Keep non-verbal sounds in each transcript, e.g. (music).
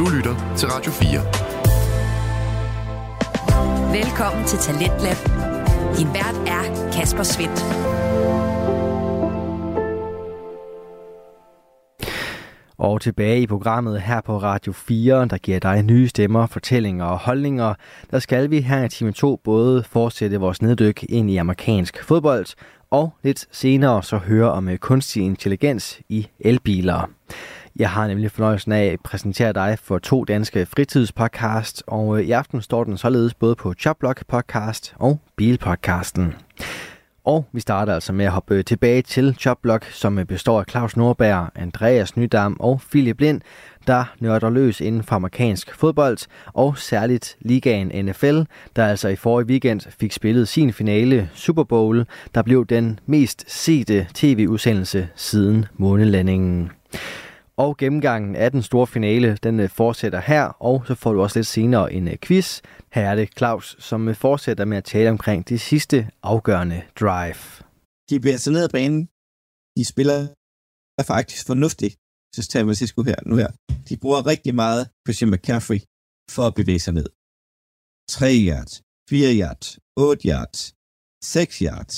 Du lytter til Radio 4. Velkommen til Talentlab. Din vært er Kasper Svendt. Og tilbage i programmet her på Radio 4, der giver dig nye stemmer, fortællinger og holdninger, der skal vi her i time 2 både fortsætte vores neddyk ind i amerikansk fodbold, og lidt senere så høre om kunstig intelligens i elbiler. Jeg har nemlig fornøjelsen af at præsentere dig for to danske fritidspodcast, og øh, i aften står den således både på Choplock podcast og Bilpodcasten. Og vi starter altså med at hoppe øh, tilbage til Chopblock, som øh, består af Claus Nordberg, Andreas Nydam og Philip Lind, der nørder løs inden for amerikansk fodbold, og særligt ligaen NFL, der altså i forrige weekend fik spillet sin finale Super Bowl, der blev den mest sete tv-udsendelse siden månelandingen. Og gennemgangen af den store finale, den øh, fortsætter her, og så får du også lidt senere en øh, quiz. Her er det Claus, som øh, fortsætter med at tale omkring det sidste afgørende drive. De bliver så ned af banen. De spiller er faktisk fornuftigt, så San Francisco her nu her. De bruger rigtig meget Christian McCaffrey for at bevæge sig ned. 3 yards, 4 yards, 8 yards, 6 yards.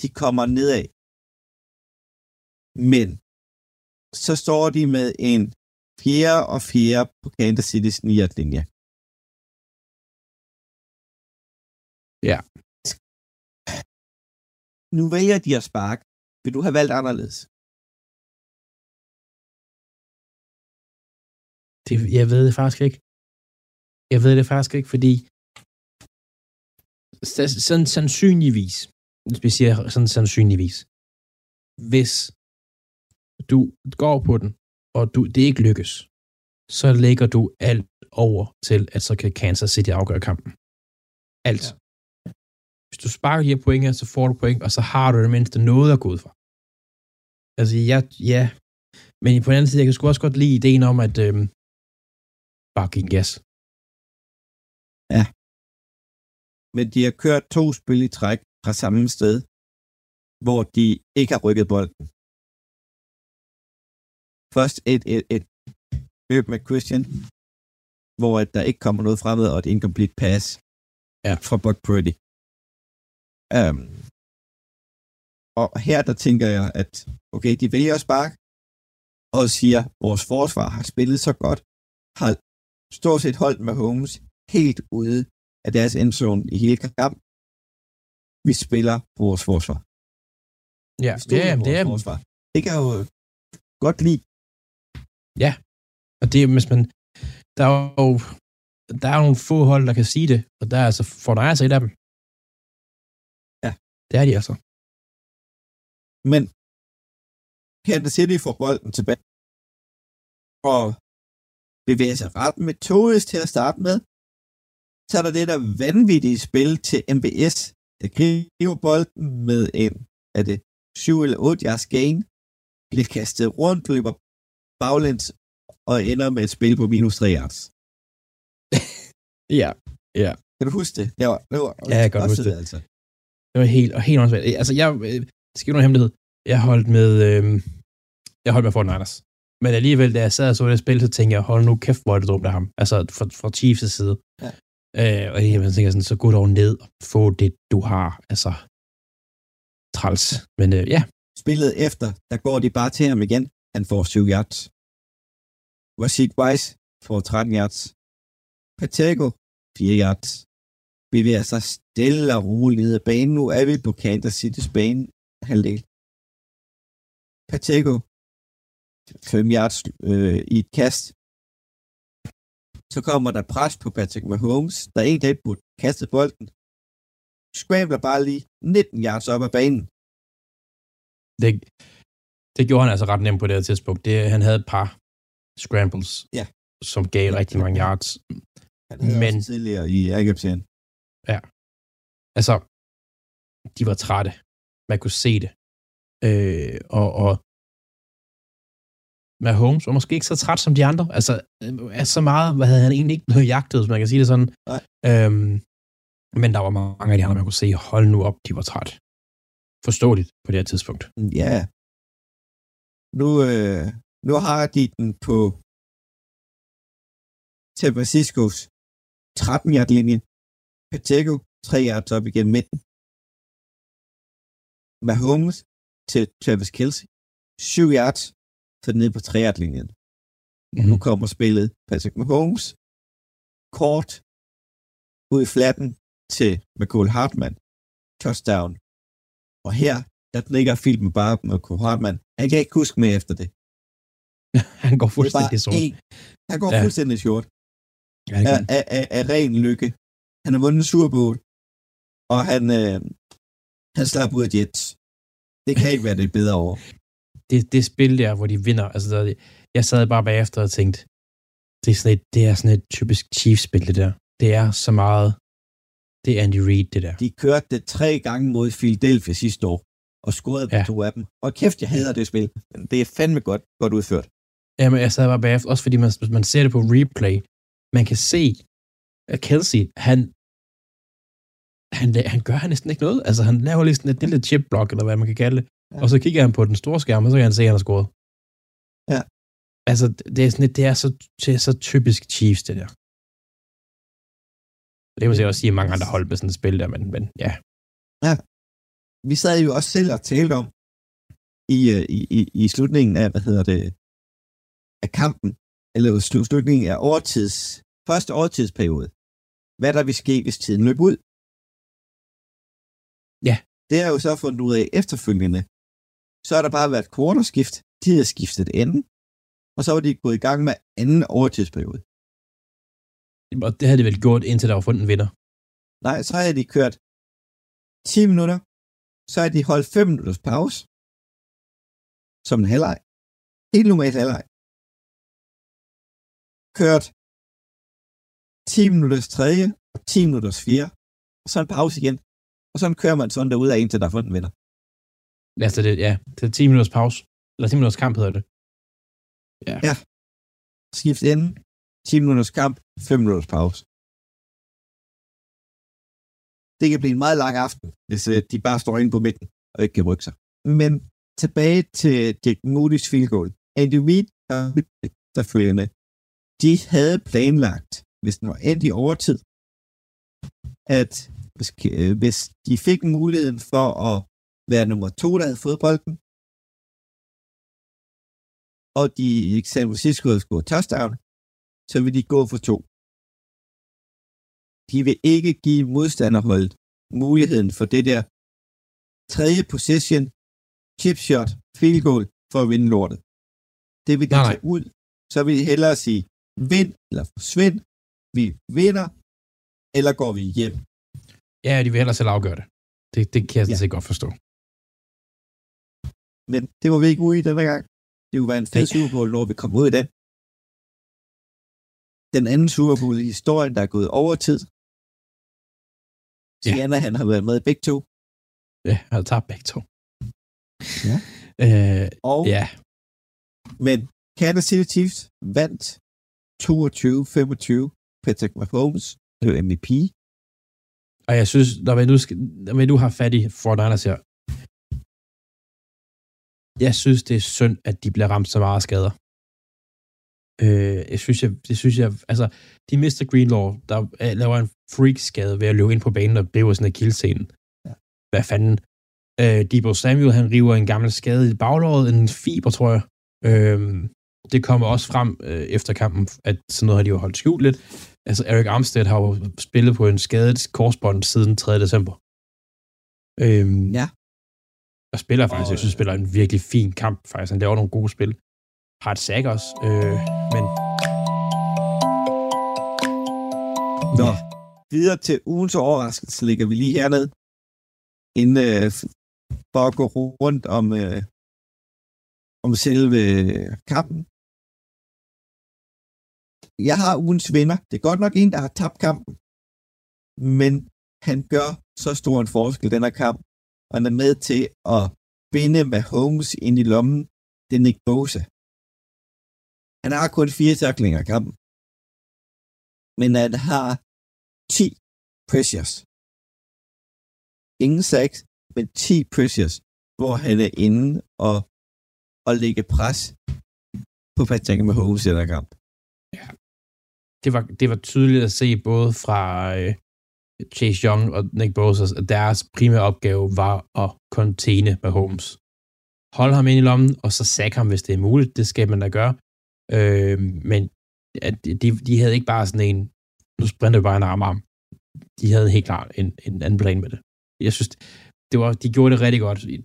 De kommer nedad. Men så står de med en fjerde og fjerde på Kansas City's 9 linje. Ja. Nu vælger de at sparke. Vil du have valgt anderledes? Det, jeg ved det faktisk ikke. Jeg ved det faktisk ikke, fordi sådan sandsynligvis, hvis vi siger sådan sandsynligvis, hvis du går på den, og du, det ikke lykkes, så lægger du alt over til, at så kan Kansas City afgøre kampen. Alt. Ja. Hvis du sparker de her point, så får du point, og så har du det mindste noget at gå ud fra. Altså, ja, ja. Men på den anden side, jeg kan sgu også godt lide ideen om, at øhm, bare give gas. Ja. Men de har kørt to spil i træk fra samme sted, hvor de ikke har rykket bolden. Først et, et, et løb med Christian, hvor der ikke kommer noget fremad, og et incomplete pass ja. fra Buck Purdy. Um, og her der tænker jeg, at okay, de vælger at sparke, og siger, at vores forsvar har spillet så godt, har stort set holdt med Holmes helt ude af deres endzone i hele kampen. Vi spiller på vores forsvar. Ja, det er, det er forsvar. Det kan jeg jo godt lide. Ja, og det er, hvis man, der er jo, der er nogle få hold, der kan sige det, og der er altså, for dig altså et af dem. Ja. Det er de altså. Men Kansas City får bolden tilbage, og bevæger sig ret metodisk til at starte med. Så er der det der vanvittige spil til MBS, der griber bolden med en, er det 7 eller 8 yards gain, bliver kastet rundt, løber baglæns og ender med et spil på minus 3 yards. (laughs) ja, ja. Kan du huske det? Det var, det var ja, jeg kan godt huske det. Altså. Det var helt, og helt åndssvagt. Altså, jeg øh, skal noget hemmelighed. Jeg holdt med, øh, jeg holdt med Fort Niners. Men alligevel, da jeg sad og så det spil, så tænkte jeg, hold nu kæft, hvor er det dumt af ham. Altså, fra, fra Chiefs' side. Ja. Øh, og jeg tænker sådan, så gå dog ned og få det, du har. Altså, træls. Men øh, ja. Spillet efter, der går de bare til ham igen. Han får 7 yards. Rashid Weiss får 13 yards. Pacheco, 4 yards. Bevæger sig stille og roligt ned ad banen. Nu er vi på Kansas City's bane halvdel. Pacheco, 5 yards øh, i et kast. Så kommer der pres på Patrick Mahomes, der egentlig ikke burde kaste bolden. Scrambler bare lige 19 yards op ad banen. Det, det gjorde han altså ret nemt på det her tidspunkt. Det, han havde et par scrambles, ja. som gav rigtig mange yards. Han Men, tidligere i AGFC'en. Ja. Altså, de var trætte. Man kunne se det. Øh, og, og med Holmes var måske ikke så træt som de andre. Altså, øh, så meget hvad havde han egentlig ikke blevet jagtet, hvis man kan sige det sådan. Nej. Øhm, men der var mange af de andre, man kunne se, hold nu op, de var træt. Forståeligt på det her tidspunkt. Ja. Nu, øh, nu har de den på San Franciscos 13 yard linje. Pacheco 3 yards op igennem midten. Mahomes til Travis Kelsey 7 yards, så ned på 3 yard linjen. Mm. Nu kommer spillet Patrick Mahomes kort ud i flatten til McCall Hartman. Touchdown. Og her, der ligger filmen bare med McCall Hartman. Han kan ikke huske mere efter det. (laughs) han går fuldstændig sort. En, han går ja. fuldstændig short. Ja, af, af, af, af ren lykke. Han har vundet en Super Bowl, og han, øh, han slap ud af Jets. Det kan ikke være det bedre over. (laughs) det, det spil der, hvor de vinder, altså der, jeg sad bare bagefter og tænkte, det er sådan et, det er sådan et typisk Chiefs-spil, det der. Det er så meget, det er Andy Reid, det der. De kørte det tre gange mod Philadelphia sidste år, og scorede på Ja. to af dem. Og kæft, jeg hader det spil. Men det er fandme godt, godt udført. Jamen, jeg sad bare bagefter, også fordi man, man ser det på replay, man kan se, at Kelsey, han, han, han gør han næsten ikke noget. Altså, han laver lige sådan et lille chip-block, eller hvad man kan kalde det. Ja. Ja. Og så kigger han på den store skærm, og så kan han se, at han har scoret. Ja. Altså, det er, sådan et, det er, så, det er så typisk Chiefs, det der. Det man sikkert også sige, at mange andre hold med sådan et spil der, men, men ja. Vi sad jo også selv og talte om i, øh, i, i, i slutningen af, hvad hedder det, af kampen, eller slu- slutningen af overtids, første overtidsperiode, hvad der vil ske, hvis tiden løb ud. Ja. Det er jo så fundet ud af efterfølgende. Så har der bare været quarterskift, de har skiftet enden, og så var de gået i gang med anden overtidsperiode. Og det havde de vel gjort, indtil der var fundet en vinder. Nej, så har de kørt 10 minutter, så har de holdt 5 minutters pause, som en halvleg. Helt normalt halvleg. Kørt 10 minutters tredje og 10 minutters fjerde, og så en pause igen. Og så kører man sådan derude af indtil der er fundet en vinder. Altså, det, ja, det er 10 minutters pause. Eller 10 minutters kamp hedder det. Skift enden, 10 minutters kamp, 5 minutters pause. Det kan blive en meget lang aften, hvis øh, de bare står inde på midten og ikke kan rykke sig. Men tilbage til Jack Moody's field goal. Andy Reid og efterfølgende, de havde planlagt, hvis den var endt i overtid, at øh, hvis, de fik muligheden for at være nummer to, der havde fået bolden, og de i San Francisco havde scoret touchdown, så ville de gå for to. De vil ikke give modstanderholdet muligheden for det der tredje possession, chip shot, field goal for at vinde lortet. Det vil de Nej, nej. tage ud. Så vil de hellere sige, vind eller forsvind, vi vinder, eller går vi hjem. Ja, de vil hellere selv afgøre det. Det, det kan jeg sådan Ja. set godt forstå. Men det var vi ikke ude i denne gang. Det kunne være en fed. Super Bowl, når vi kom ud i den. Den anden Super Bowl i historien, der er gået over tid. Ja. Sienna, han har været med i begge to. Ja, har tabt begge to. Ja. Øh, Og, ja, Men Kansas City Chiefs vandt 22-25. Patrick Mahomes blev MVP. og jeg synes, når vi nu, skal, når vi nu har fat i Fortnite her, jeg synes, det er synd, at de bliver ramt så meget af skader. Øh, jeg synes, jeg, det synes jeg, altså, de mister Greenlaw, der øh, laver en freak-skade ved at løbe ind på banen og bliver sådan en kildscenen. Ja. Hvad fanden? Øh, Debo Samuel, han river en gammel skade i baglåret, en fiber, tror jeg. Øh, det kommer også frem øh, efter kampen, at sådan noget har de jo holdt skjult lidt. Altså, Eric Armstead har jo spillet på en skadet korsbånd siden 3. december. Øhm, Ja. Og spiller faktisk, Og, jeg synes, spiller en virkelig fin kamp, faktisk. Han laver nogle gode spil. Hard sack også, øh, men Nå, videre til ugens overraskelse ligger vi lige hernede. Inden, øh, for at gå rundt om, øh, om selve kampen. Jeg har ugens vinder. Det er godt nok en, der har tabt kampen. Men han gør så stor en forskel den her kamp. Og han er med til at binde Mahomes ind i lommen. Det er Nick Bosa. Han har kun fire taklinger i kampen. Men han har 10 pressures. Ingen sacks, men 10 pressures, hvor han er inde og, og lægge pres på Patrick Mahomes i den kamp. Ja. det var, det var tydeligt at se både fra øh, Chase Young og Nick Bosa, at deres primære opgave var at containe Mahomes. Hold ham ind i lommen, og så sack ham, hvis det er muligt. Det skal man da gøre. Øh, men at de, de havde ikke bare sådan en, nu sprinter vi bare en arm arm. De havde helt klart en, en anden plan med det. Jeg synes, det var, de gjorde det rigtig godt i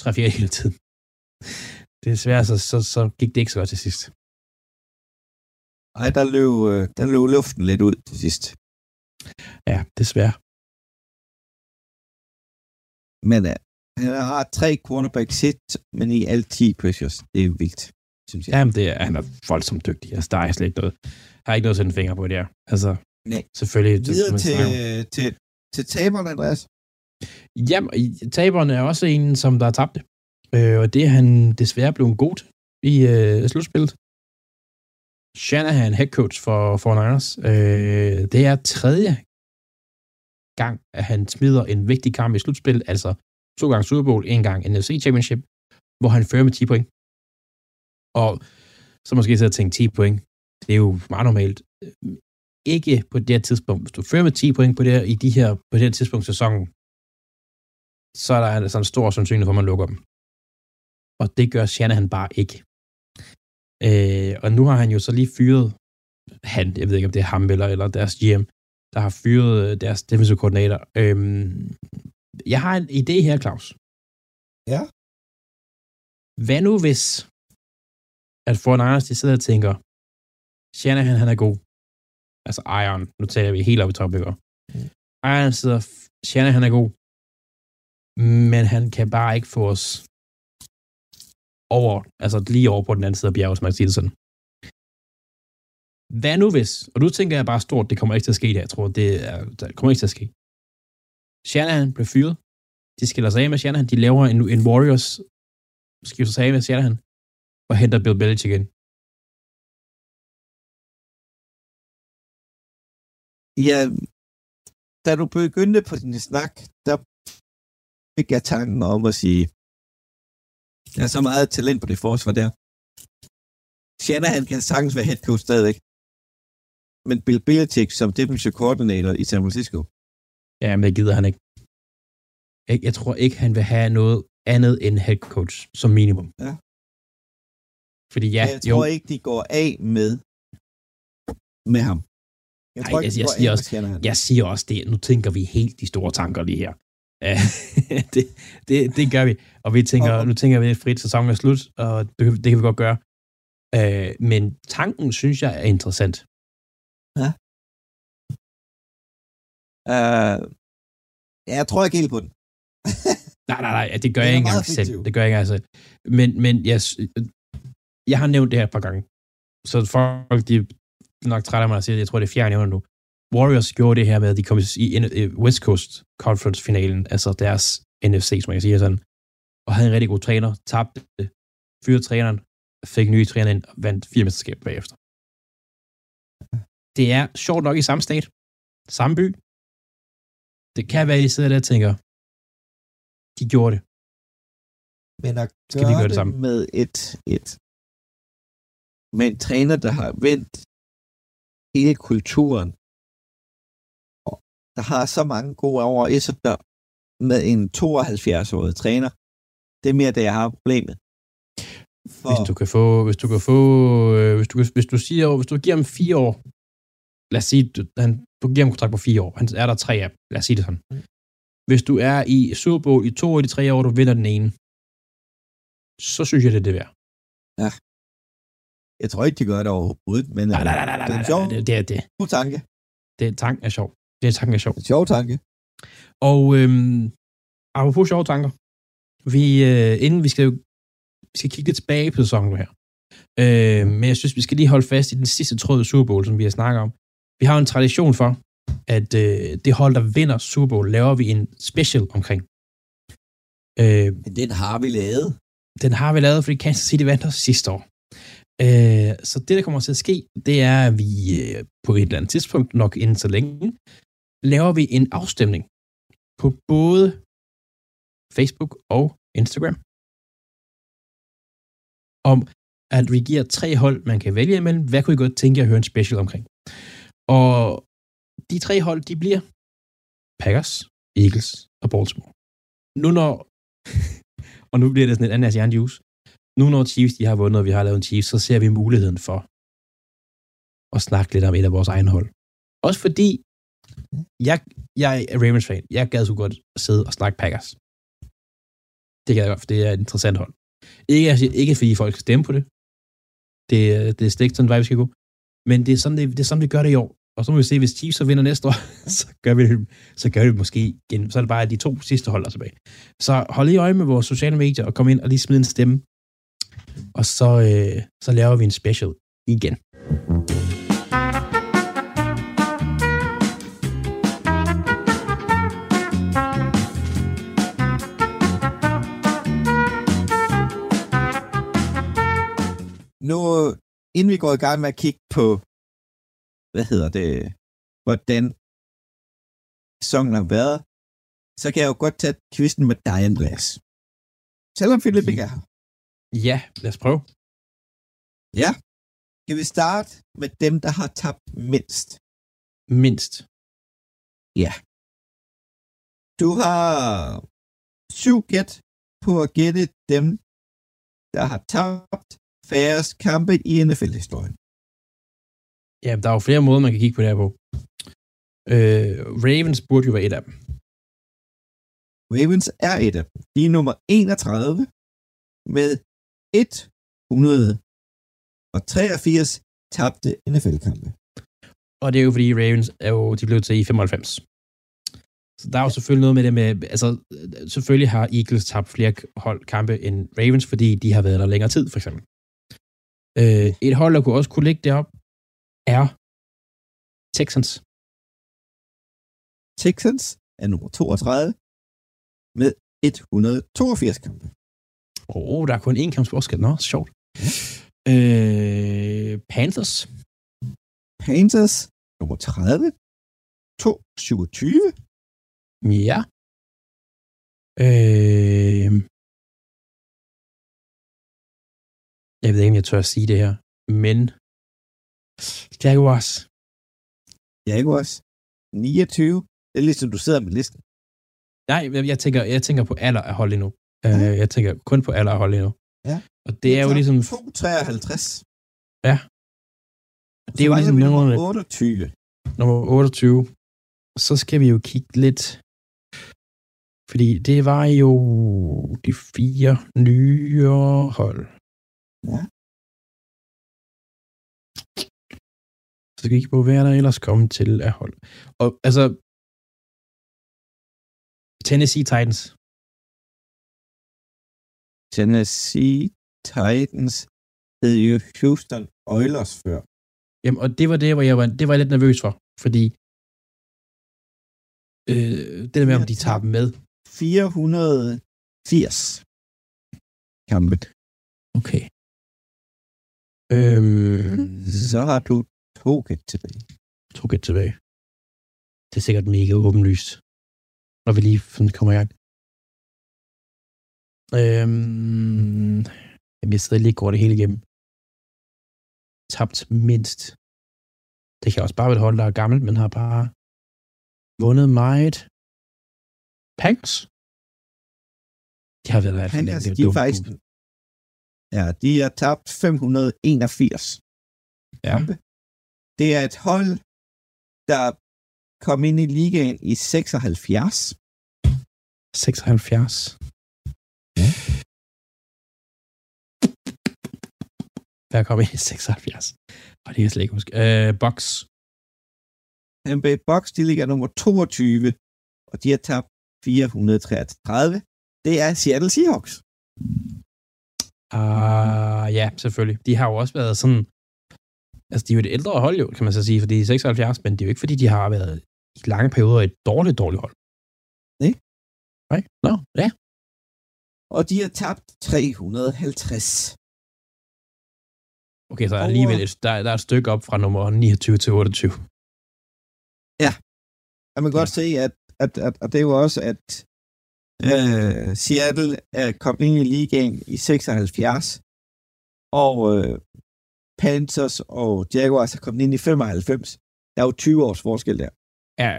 3-4 hele tiden. Desværre så, så, så gik det ikke så godt til sidst. Nej, der løb, øh, der løb luften lidt ud til sidst. Ja, desværre. Men uh, han har tre quarterback sit, men i alt 10 pressures. Det er vildt, synes jeg. Jamen, det er, han er voldsomt dygtig. Altså, der er slet ikke noget. Jeg har ikke noget at sætte en finger på det her. Altså, Nej. selvfølgelig. Videre man til, snakker om. til, til taberen, Andreas. Jamen, taberen er også en, som der har tabt det. Øh, og det er han desværre blevet god til i øh, slutspillet. Shanahan, head coach for, for Niners. Øh, det er tredje gang, at han smider en vigtig kamp i slutspil, altså to gange Super Bowl, en gang NFC Championship, hvor han fører med 10 point. Og så måske sidde og tænke 10 point. Det er jo meget normalt. Ikke på det her tidspunkt. Hvis du fører med 10 point på det her, i de her, på det her tidspunkt sæsonen, så er der altså en stor sandsynlighed for, at man lukker dem. Og det gør Shanahan bare ikke. Øh, og nu har han jo så lige fyret han, jeg ved ikke, om det er ham eller, eller deres GM, der har fyret øh, deres defensive koordinator. Øhm, jeg har en idé her, Claus. Ja. Hvad nu hvis, at for Niners, de sidder og tænker, Shanahan, han er god. Altså Iron, nu taler vi helt op i top, ikke? Iron sidder, Shanahan er god, men han kan bare ikke få os over, altså lige over på den anden side af bjerget, som man kan sige det sådan. Hvad nu hvis, og nu tænker jeg bare stort, det kommer ikke til at ske der, jeg tror, det, er, det kommer ikke til at ske. Shanahan blev fyret, de skiller sig af med Shanahan, de laver en, en Warriors, skifter sig af med Shanahan, og henter Bill Belichick igen. Ja, da du begyndte på din snak, der fik jeg tanken om at sige, der er så meget talent på det forsvar der. Shanahan kan sagtens være head coach stadigvæk. Men Bill Belichick som defensive coordinator i San Francisco. Ja, men det gider han ikke. Jeg, jeg tror ikke, han vil have noget andet end head coach, som minimum. Ja. Fordi ja, jeg tror ikke, de går af med, med ham. Jeg Ej, tror ikke, jeg- jeg siger også-. Jeg siger også det, nu tænker vi helt de store tanker lige her. (laughs) Det, det, det gør vi. Og vi tænker, Og- nu tænker vi, at frit sæson er slut, og det, det kan vi godt gøre. Øh, men tanken, synes jeg, er interessant. Ja, jeg tror ikke helt på den. (laughs) Nej, nej, nej, det gør jeg er ikke engang selv. Det gør jeg ikke engang selv. Men, men jeg, jeg har nævnt det her et par gange. Så folk, de er nok trætte af mig at sige. Jeg tror, det er fjerde nævner nu. Warriors gjorde det her med, at de kom i i- i West Coast Conference-finalen, altså deres NFC, som man kan sige sådan, og havde en rigtig god træner, tabte fyrede træneren, fik nye træner ind og vandt fire mesterskaber bagefter. Det er sjovt nok i samme stat, samme by. Det kan være, at de sidder der og tænker, de gjorde det. Men at Skal vi gøre gøre det det, sammen? med et, et med en træner, der har vendt hele kulturen, og der har så mange gode sig, der med en 72-årig træner, det er mere det, jeg har problemet. For, Hvis du kan få, hvis du kan få, øh, hvis du, hvis du siger, hvis du giver ham fire år, lad os sige, du, han, du giver ham kontrakt på fire år, han er der tre af, lad os sige det sådan. Hvis du er i Super Bowl i to af de tre år, du vinder den ene, så synes jeg, det er det værd. Jeg tror ikke, de gør det overhovedet, men Nej, nej, nej, nej, nej, det er en sjov det, det er det. god tanke. Det er tanken er sjov. Det er tanken er sjov. Sjov tanke. Og øhm, apropos sjove tanker, vi, øh, inden vi skal vi skal kigge lidt tilbage på sæsonen her. Øh, men jeg synes, vi skal lige holde fast i den sidste tråd i Super Bowl, som vi har snakket om. Vi har en tradition for, at øh, det hold, der vinder Super Bowl, laver vi en special omkring. Øh, Men den har vi lavet. den har vi lavet, fordi Kansas City vandt os sidste år. Øh, så det, der kommer til at ske, det er, at vi øh, på et eller andet tidspunkt, nok inden så længe, laver vi en afstemning på både Facebook og Instagram om, at vi giver tre hold, man kan vælge imellem. Hvad kunne I godt tænke jer at høre en special omkring? Og de tre hold, de bliver Packers, Eagles og Baltimore. Nu når, (laughs) og nu bliver det sådan et andet Asian Juice, nu når Chiefs de har vundet, og vi har lavet en Chiefs, så ser vi muligheden for at snakke lidt om et af vores egne hold. Også fordi, jeg, jeg er Ravens fan. Jeg gad så godt at sidde og snakke Packers. Det kan jeg godt, for det er et interessant hold. Ikke, ikke fordi folk skal stemme på det. Det, det er slet ikke sådan, vej vi skal gå. Men det er, sådan, det, det er sådan, vi gør det i år. Og så må vi se, hvis Chiefs så vinder næste år, (laughs) så gør vi det, så gør vi det måske igen. Så er det bare de to sidste hold der tilbage. Så hold i øje med vores sociale medier og kom ind og lige smid en stemme. Og så, øh, så laver vi en special igen. Nu, inden vi går i gang med at kigge på, hvad hedder det, hvordan sæsonen har været, så kan jeg jo godt tage kvisten med dig, Andreas. Selvom Philip ikke er her. Ja, lad os prøve. Ja. Kan vi starte med dem, der har tabt mindst? Mindst. Ja. Du har syv gæt på at gætte dem, der har tabt færrest kampe i NFL-historien. Ja, der er jo flere måder, man kan kigge på det her på. Øh, Ravens burde jo være et af dem. Ravens er et af dem. De er nummer 31 med 183 tabte NFL-kampe. Og det er jo fordi Ravens er jo, de blev til i 95. Så der er jo selvfølgelig noget med det med, altså selvfølgelig har Eagles tabt flere hold kampe end Ravens, fordi de har været der længere tid, for eksempel. Øh, et hold, der kunne også kunne ligge derop, er Texans. Texans er nummer 32 med 182 kampe. Åh, oh, der er kun én kamps forskel. Nå, sjovt. Øh, Panthers. Panthers nummer 30 227. Ja. Øh, jeg ved ikke, om jeg tør at sige det her, men Jaguars. Jaguars 29. Det er ligesom, du sidder med listen. Nej, jeg, jeg, tænker, jeg tænker på alder af hold endnu. Ja. Øh, jeg tænker kun på alder af hold endnu. Ja. Og det er jo ligesom... 253. Ja. Og det er jo ligesom nummer nummer, 28. nummer 28. Så skal vi jo kigge lidt... Fordi det var jo de fire nye hold. Ja. Så skal vi kigge på, hvad er der ellers kommet til af hold. Og altså... Tennessee Titans. Tennessee Titans hed jo Houston Oilers før. Jamen, og det var det, hvor jeg var, det var jeg lidt nervøs for, fordi øh, det der med, om de tager dem med. 480 kampe. Okay. Øhm, Så har du to gæt tilbage. to gæt tilbage. Det er sikkert mega åbenlyst, når vi lige kommer i gang. Øhm, jamen, jeg sidder lige går det hele igennem. Tabt mindst. Det kan også bare være et hold, der er gammelt, men har bare vundet meget. Panks? De har været længe. Panthers, er de er faktisk... Ja, de har tabt 581 Ja. kampe. Det er et hold, der kom ind i ligaen i 76. 76. Hvad kom i 76? Og det kan jeg slet ikke huske. Øh, Box. Tampa Bucks, de ligger nummer 22, og de har tabt 433. Det er Seattle Seahawks. Uh, ja, selvfølgelig. De har jo også været sådan... Altså, de er jo et ældre hold, jo, kan man så sige, fordi de er 76, men det er jo ikke, fordi de har været i lange perioder et dårligt, dårligt hold. Nej. Nej? Nå, ja. Og de har tabt 350. Okay, så er alligevel et, der, der er et stykke op fra nummer 29 til 28. Jeg kan godt se, at, at, at, at det er jo også, at øh, Seattle er kommet ind i ligaen i 76. og øh, Panthers og Jaguars er kommet ind i 95. Der er jo 20 års forskel der.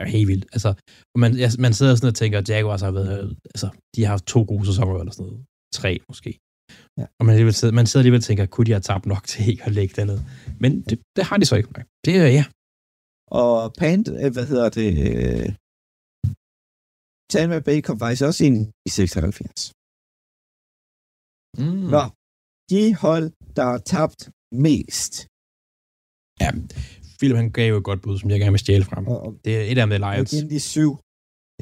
er helt vildt. Altså, og man, ja, man sidder sådan og tænker, at Jaguars har været, altså, de har haft to gode sæsoner eller sådan noget. Tre måske. Ja. Og man, alligevel sidder, man sidder alligevel og tænker, kunne de have tabt nok til ikke at lægge det ned? Men det, det har de så ikke. Det er, ja. Og Pant, øh, hvad hedder det, øh, Tampa Bay kom faktisk også ind i 76. Mm. Nå, de hold, der har tabt mest. Ja, Philip han gav jo et godt bud, som jeg gerne vil stjæle frem. Og, og Det er et af dem, med Lions. igen de syv.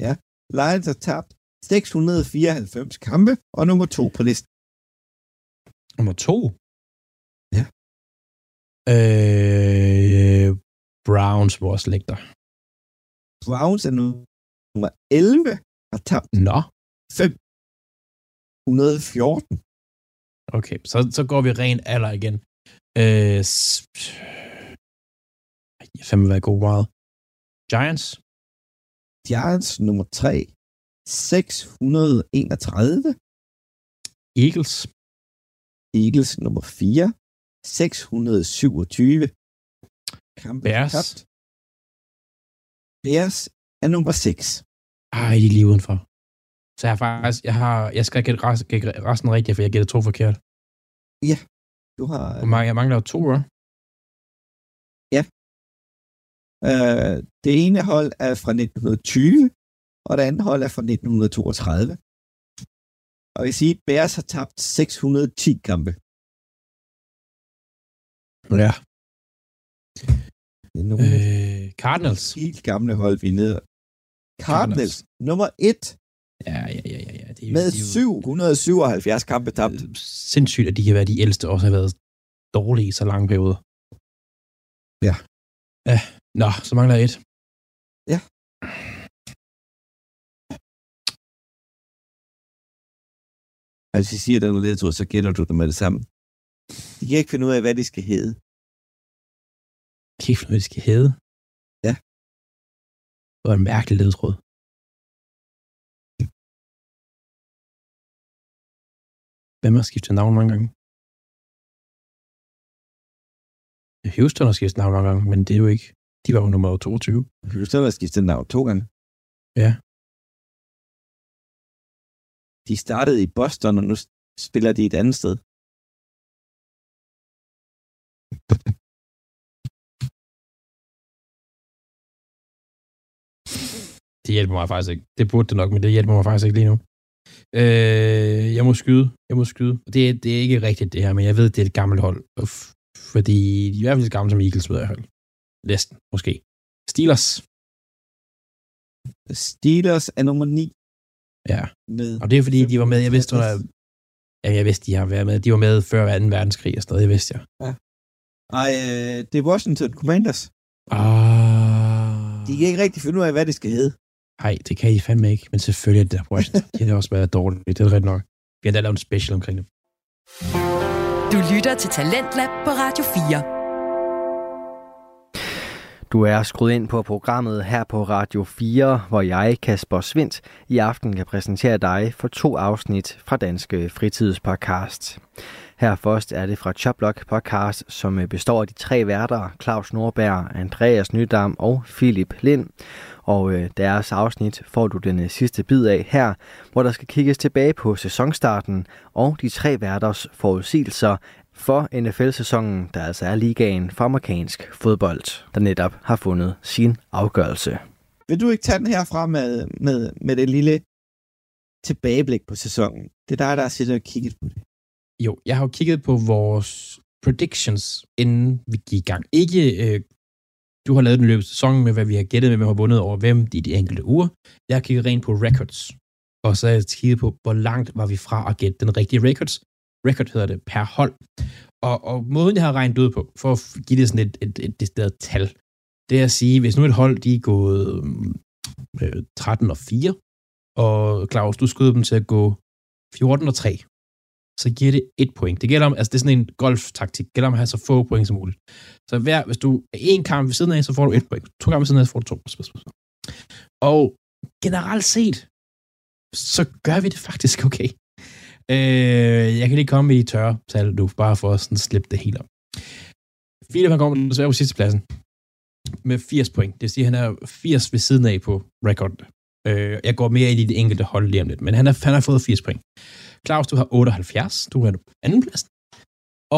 Ja, Lions har tabt 694 kampe, og nummer to på listen. Nummer to? Ja. Øh, Browns, vores lægter. Browns er nu nummer 11, har tabt Nå, 514. okay. Så, så går vi ren alder igen. Øh, Ej, fandme været god meget. Giants? Giants nummer 3, 631. Eagles? Eagles nummer 4, 627. Kampe Bears? tabt. Bears er nummer 6. Ej, de er lige udenfor. Så jeg har faktisk, jeg har, jeg skal gætte resten, gætte resten rigtigt, for jeg gætter to forkert. Du har Hvor mange, jeg mangler jo to, hva'? øh, det ene hold er fra 1920, og det andet hold er fra 1932. Og jeg vil sige, at Bears har tabt 610 kampe. Ja. Det er nogle øh, Cardinals? helt gamle hold, vi er nede. Cardinals, nummer 1 Ja, ja, ja, ja. ja. Det er, med det er jo, 777 kampe tabt. sindssygt, at de kan være de ældste, og også har været dårlige i så lange perioder. Ja. Ja, nå, så mangler jeg et. Altså, hvis jeg siger, at der er noget ledtråd, så gætter du det med det samme. De kan ikke finde ud af, hvad de skal hedde. Kæft, hvad det skal hedde. Ja. Det var en mærkelig ledtråd. Hvem har skiftet navn mange gange? Houston har skiftet navn mange gange, men det er jo ikke. De var jo nummer 22. Houston har skiftet navn to gange. Ja. De startede i Boston, og nu spiller de et andet sted. (laughs) Det hjælper mig faktisk ikke. Det burde det nok, men det hjælper mig faktisk ikke lige nu. Øh, jeg må skyde. Jeg må skyde. Det, er- det er ikke rigtigt det her, men jeg ved, det er et gammelt hold. Fordi de er i hvert fald så gamle som Eagles, ved jeg fald. Næsten, måske. Steelers. Steelers er nummer 9 Ja. med... Og det er fordi, de var med, jeg vidste under... Ja, jeg vidste, de har været med. De var med før 2. verdenskrig og sådan noget, jeg vidste jeg. Ej, øh, det er Washington Commanders. Ah. De kan ikke rigtig finde ud af, hvad det skal hedde. Nej, det kan I fandme ikke. Men selvfølgelig er det der Washington. (laughs) De har også været dårlige. Det er rigtigt nok. Vi har da lavet en special omkring det. Du lytter til Talentlab på Radio 4. Du er skruet ind på programmet her på Radio 4, hvor jeg, Kasper Svindt, i aften kan præsentere dig for to afsnit fra Danske Fritidspodcast. Her først er det fra Choplock Podcast, som består af de tre værter, Claus Nordberg, Andreas Nydam og Philip Lind. Og øh, deres afsnit får du den øh, sidste bid af her, hvor der skal kigges tilbage på sæsonstarten og de tre værters forudsigelser for NFL-sæsonen, der altså er ligaen for amerikansk fodbold, der netop har fundet sin afgørelse. Vil du ikke tage den herfra med, med, med det lille tilbageblik på sæsonen? Det er dig, der har siddet og kigget på det. Jo, jeg har jo kigget på vores predictions, inden vi gik i gang. Ikke, øh, du har lavet den løbet sæsonen med, hvad vi har gættet med, hvem har vundet over hvem i de enkelte uger. Jeg har kigget rent på records. Og så har jeg kigget på, hvor langt var vi fra at gætte den rigtige records. Record hedder det per hold. Og, og måden, jeg har regnet ud på, for at give det sådan et, et, et decideret tal, det er at sige, hvis nu et hold, de er gået mm, øh, 13 og 4, og Claus, du skød dem til at gå 14 og 3, så giver det et point. Det gælder om, altså det er sådan en golftaktik. Det gælder om at have så få point som muligt. Så hver, hvis du er en kamp ved siden af, så får du et point. To kampe ved siden af, så får du to. Og generelt set, så gør vi det faktisk okay. Øh, jeg kan lige komme med de tørre tal, du, bare for at sådan slippe det helt op. Philip, han kommer desværre på sidste pladsen med 80 point. Det vil sige, at han er 80 ved siden af på record. Øh, jeg går mere ind i det enkelte hold lige om lidt, men han, er, han har fået 80 point. Claus, du har 78. Du er på anden pladsen.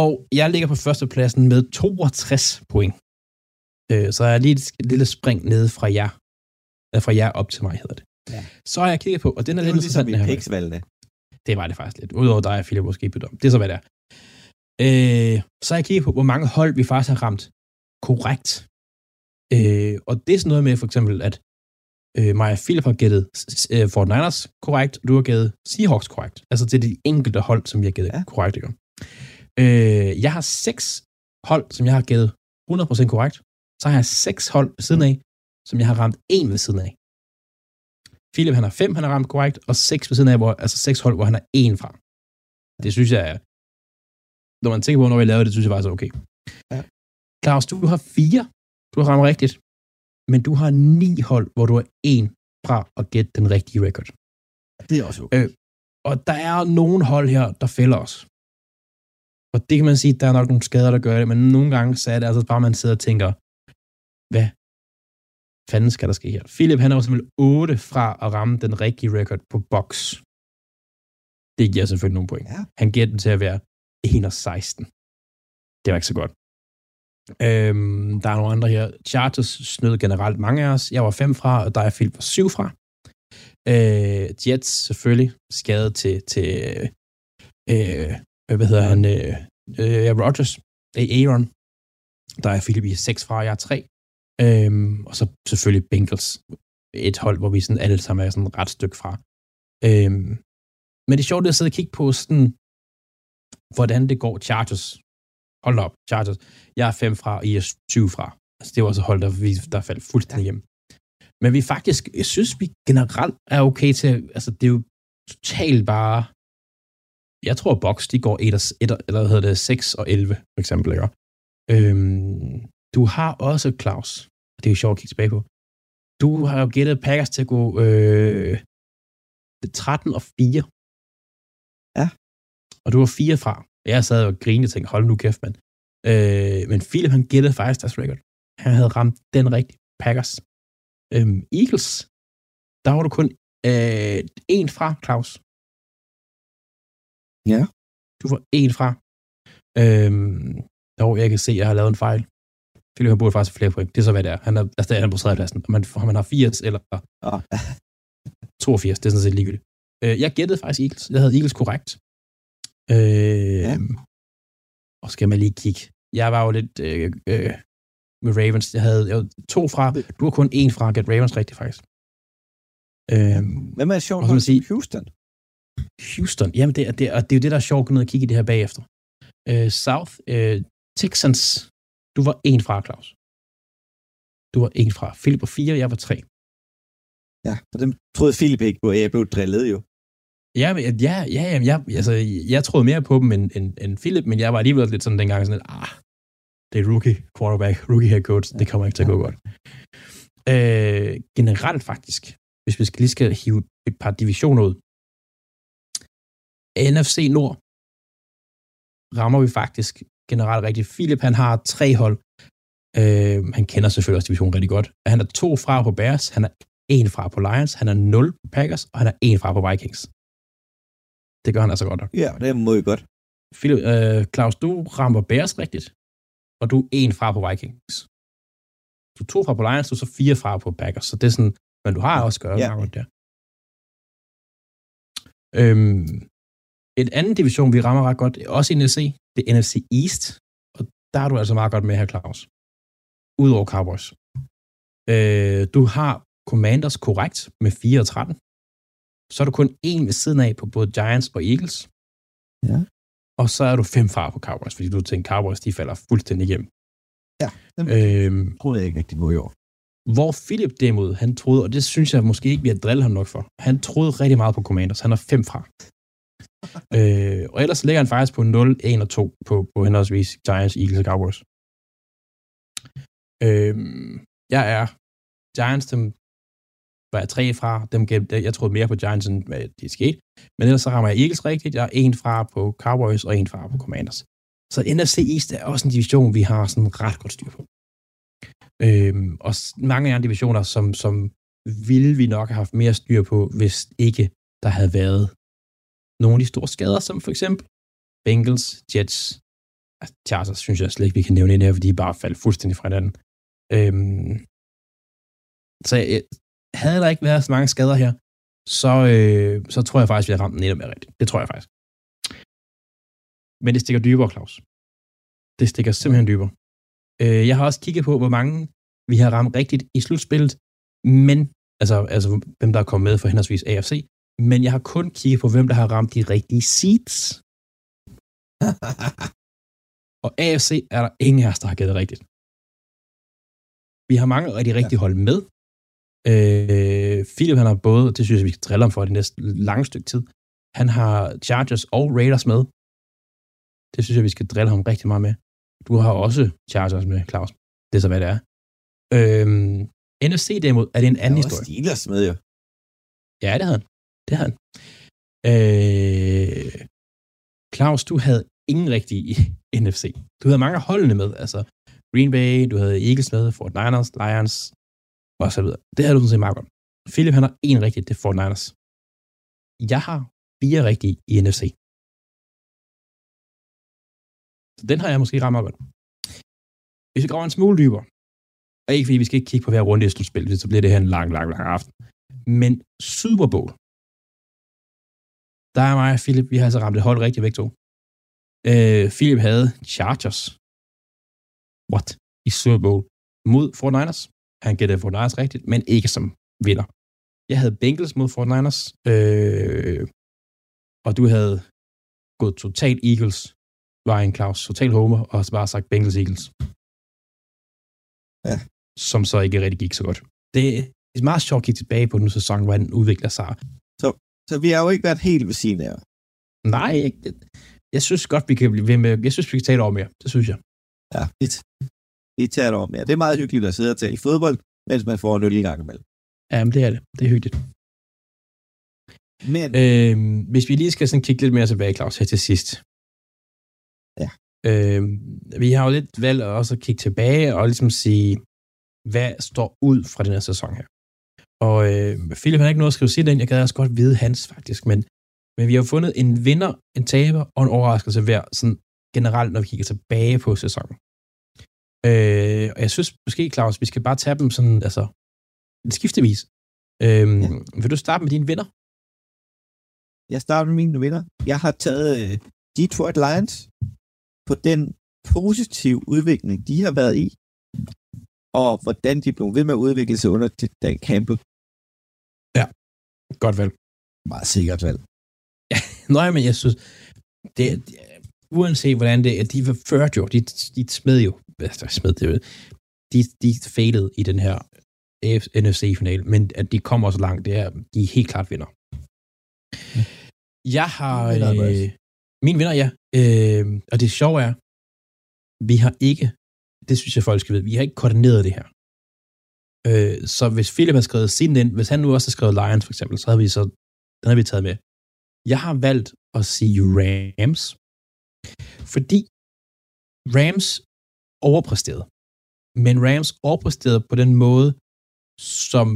Og jeg ligger på førstepladsen med 62 point. Øh, så jeg er lige et lille spring ned fra jer. Fra jer op til mig, hedder det. Ja. Så har jeg kigget på, og den er Det lidt ligesom interessant. i den her. Det var det faktisk lidt. Udover dig, Philip, måske bedom. Det er så, hvad det er. Øh, så har jeg kigget på, hvor mange hold vi faktisk har ramt korrekt. Øh, og det er sådan noget med, for eksempel, at øh, mig og Philip har gættet øh, Fort Niners korrekt, og du har gættet Seahawks korrekt. Altså til de enkelte hold, som vi har gættet. Ja. korrekt. Ikke? Øh, jeg har seks hold, som jeg har gættet 100% korrekt. Så har jeg seks hold ved siden af, som jeg har ramt en ved siden af. Philip, han har fem, han har ramt korrekt, og seks ved siden af, hvor, altså seks hold, hvor han er en fra. Det synes jeg når man tænker på, når vi laver det, synes jeg faktisk er okay. Ja. Claus, du har fire, du har ramt rigtigt, men du har ni hold, hvor du er en fra at gætte den rigtige record. Det er også okay. Øh, og der er nogle hold her, der fælder os. Og det kan man sige, der er nok nogle skader, der gør det, men nogle gange så er det altså bare, man sidder og tænker, hvad fanden skal der ske her? Philip, han er jo simpelthen 8 fra at ramme den rigtige record på box. Det giver selvfølgelig nogle point. Ja. Han giver den til at være 1 og 16. Det var ikke så godt. Øhm, der er nogle andre her. Chargers snød generelt mange af os. Jeg var 5 fra, og der er Philip var 7 fra. Øh, Jets selvfølgelig skadet til, til øh, hvad hedder han, øh, øh, er Aaron. Der er Philip i 6 fra, jeg er 3. Øhm, og så selvfølgelig Bengals, et hold, hvor vi sådan alle sammen er sådan et ret stykke fra. Øhm, men det er sjovt at sidde og kigge på sådan, hvordan det går Chargers. Hold op, Chargers. Jeg er 5 fra, og I er 20 fra. Altså, det var også hold, der, vi, der faldt fuldstændig hjem. Men vi faktisk, jeg synes, vi generelt er okay til, altså det er jo totalt bare, jeg tror, Box, de går 1 og, 1, eller hvad hedder det, 6 og 11, for eksempel, ikke? Øhm, du har også, Claus, det er jo sjovt at kigge tilbage på, du har jo gættet Packers til at gå øh, 13 og 4. Ja. Og du var 4 fra. Jeg sad og grinede og tænkte, hold nu kæft, mand. Øh, men Philip, han gættede faktisk deres record. Han havde ramt den rigtige Packers. Øhm, Eagles, der var du kun øh, en fra, Claus. Ja. Du var en fra. Øhm, jo, jeg kan se, at jeg har lavet en fejl. Philip, han burde faktisk have flere point. Det er så, hvad det er. Han er, altså, han er på tredjepladsen. Om man, om man har 80 eller (laughs) Oh. 82, det er sådan set ligegyldigt. Øh, jeg gættede faktisk Eagles. Jeg havde Eagles korrekt. Øh, Ja. Og skal man lige kigge. Jeg var jo lidt øh, øh, med Ravens. Jeg havde, jeg havde to fra. Du har kun en fra at gætte Ravens rigtigt, faktisk. Øh, Hvem er det sjovt Og sige- Houston? Houston. Jamen, det, er- det, er- det er jo det, der er sjovt at kigge i det her bagefter. Øh, South øh, Texans. Du var en fra, Claus. Du var en fra. Philip var fire, jeg var tre. Ja, for dem troede Philip ikke på, at jeg blev drillet jo. Ja, men, ja, ja, ja jeg, altså, jeg troede mere på dem end, end, end Philip, men jeg var alligevel lidt sådan dengang sådan lidt, ah, det er rookie quarterback, rookie head coach, det kommer ikke til at gå godt. Øh, generelt faktisk, hvis vi skal lige skal hive et par divisioner ud. NFC Nord rammer vi faktisk generelt rigtigt. Philip, han har tre hold. Øh, han kender selvfølgelig også divisionen rigtig godt. Han er to fra på Bears, han er en fra på Lions, han er 0 på Packers, og han er en fra på Vikings. Det gør han altså godt nok. Ja, det må jo godt. Philip, øh, Claus, du rammer Bears rigtigt, og du er en fra på Vikings. Du er to fra på Lions, du er så fire fra på Packers, så det er sådan, men du har også gør Ja. der. Øhm, et andet division, vi rammer ret godt, også i NFC, det er NFC East, og der er du altså meget godt med her, Claus. Udover Cowboys. Øh, du har Commanders korrekt med 4 og 13. Så er du kun en ved siden af på både Giants og Eagles. Ja. Og så er du fem far på Cowboys, fordi du tænker, Cowboys de falder fuldstændig igennem. Ja, dem- Øhm, troede jeg ikke rigtig på i år. hvor Philip derimod, han troede, og det synes jeg måske ikke, vi har drillet ham nok for, han troede rigtig meget på Commanders. Han er fem fra. (laughs) øh, og ellers ligger han faktisk på 0, 1 og 2 på, på henholdsvis Giants, Eagles og Cowboys. Øh, jeg er Giants, dem var jeg tre fra. Dem gennem, jeg troede mere på Giants, end hvad det skete. Men ellers så rammer jeg Eagles rigtigt. Jeg er en fra på Cowboys og en fra på Commanders. Så NFC East er også en division, vi har sådan ret godt styr på. Øhm, og mange andre divisioner, som, som ville vi nok have haft mere styr på, hvis ikke der havde været nogle af de store skader, som for eksempel Bengals, Jets, altså Chargers synes jeg slet ikke, vi kan nævne ind her, fordi de bare faldt fuldstændig fra hinanden. Øhm, så jeg, havde der ikke været så mange skader her, så, øh, så tror jeg faktisk, vi har ramt den endnu mere rigtigt. Det tror jeg faktisk. Men det stikker dybere, Claus. Det stikker simpelthen dybere. Øh, jeg har også kigget på, hvor mange vi har ramt rigtigt i slutspillet, men, altså, altså hvem der er kommet med for henholdsvis AFC, men jeg har kun kigget på, hvem der har ramt de rigtige seeds. (laughs) og AFC er der ingen af os, der har gættet rigtigt. Vi har mange af de rigtige hold med. Øh, Philip, han har både, det synes jeg, vi skal drille om for det næste lange stykke tid, han har Chargers og Raiders med. Det synes jeg, vi skal drille ham rigtig meget med. Du har også Chargers med, Claus. Det er så, hvad det er. Øhm, NFC derimod er det en anden historie. Steelers med, jo. Ja, det havde han. Det havde han. Øh, Claus, du havde ingen rigtig i (laughs) NFC. Du havde mange holdene med, altså Green Bay, du havde Eagles med, Fort Niners, Lions, og så videre. Det havde du sådan set meget godt. Philip, han har en rigtig, det er Fort Niners. Jeg har fire rigtige i NFC. Så den har jeg måske ramt meget godt. Hvis vi graver en smule dybere, og ikke fordi vi skal ikke kigge på hver runde i slutspil, så bliver det her en lang, lang, lang aften. Men Super Bowl, der er mig og Philip, vi har altså ramt det hold rigtigt væk to. Øh, Philip havde Chargers. What? I Super Bowl mod 49ers. Han gættede 49ers rigtigt, men ikke som vinder. Jeg havde Bengals mod 49ers, øh, og du havde gået totalt Eagles, en Claus, total homer, og bare sagt Bengals Eagles. Ja. Som så ikke rigtig gik så godt. Det er meget sjovt at kigge tilbage på den sæson, hvordan den udvikler sig. Så, vi har jo ikke været helt ved siden af. Nej, jeg, jeg synes godt, vi kan blive ved med, jeg synes, vi kan tale over mere. Det synes jeg. Ja, vi, vi tager det over mere. Det er meget hyggeligt at sidde og tale i fodbold, mens man får en øl i gang imellem. Jamen, det er det. Det er hyggeligt. Men, Øh, hvis vi lige skal sådan kigge lidt mere tilbage, Claus, her til sidst. Ja. Øh, vi har jo lidt valgt at også kigge tilbage og ligesom sige, hvad står ud fra den her sæson her. Og øh, Philip har ikke noget at skrive sit ind. Jeg gad også godt vide hans, faktisk. Men, men vi har fundet en vinder, en taber og en overraskelse hver, sådan generelt, når vi kigger tilbage på sæsonen. Øh, og jeg synes måske, Claus, vi skal bare tage dem sådan, altså, skiftevis. Øh, ja. Vil du starte med dine vinder? Jeg starter med mine vinder. Jeg har taget uh, Detroit Lions på den positive udvikling, de har været i, og hvordan de blev ved med at udvikle sig under Dan Campbell. Godt valg. Meget sikkert valg. Ja, (laughs) nej, men jeg synes, det, det, uanset hvordan det er, de var ført jo, de, de smed jo, altså smed det, de, de failede i den her NFC-final, men at de kommer så langt, det er, de er helt klart vinder. Jeg har... Øh, min vinder, ja. Øh, og det sjove er, vi har ikke, det synes jeg folk skal vide, vi har ikke koordineret det her. Øh, så hvis Philip har skrevet sin ind, hvis han nu også har skrevet Lions for eksempel, så har vi så, den har vi taget med. Jeg har valgt at sige Rams, fordi Rams overpræsterede. Men Rams overpræsterede på den måde, som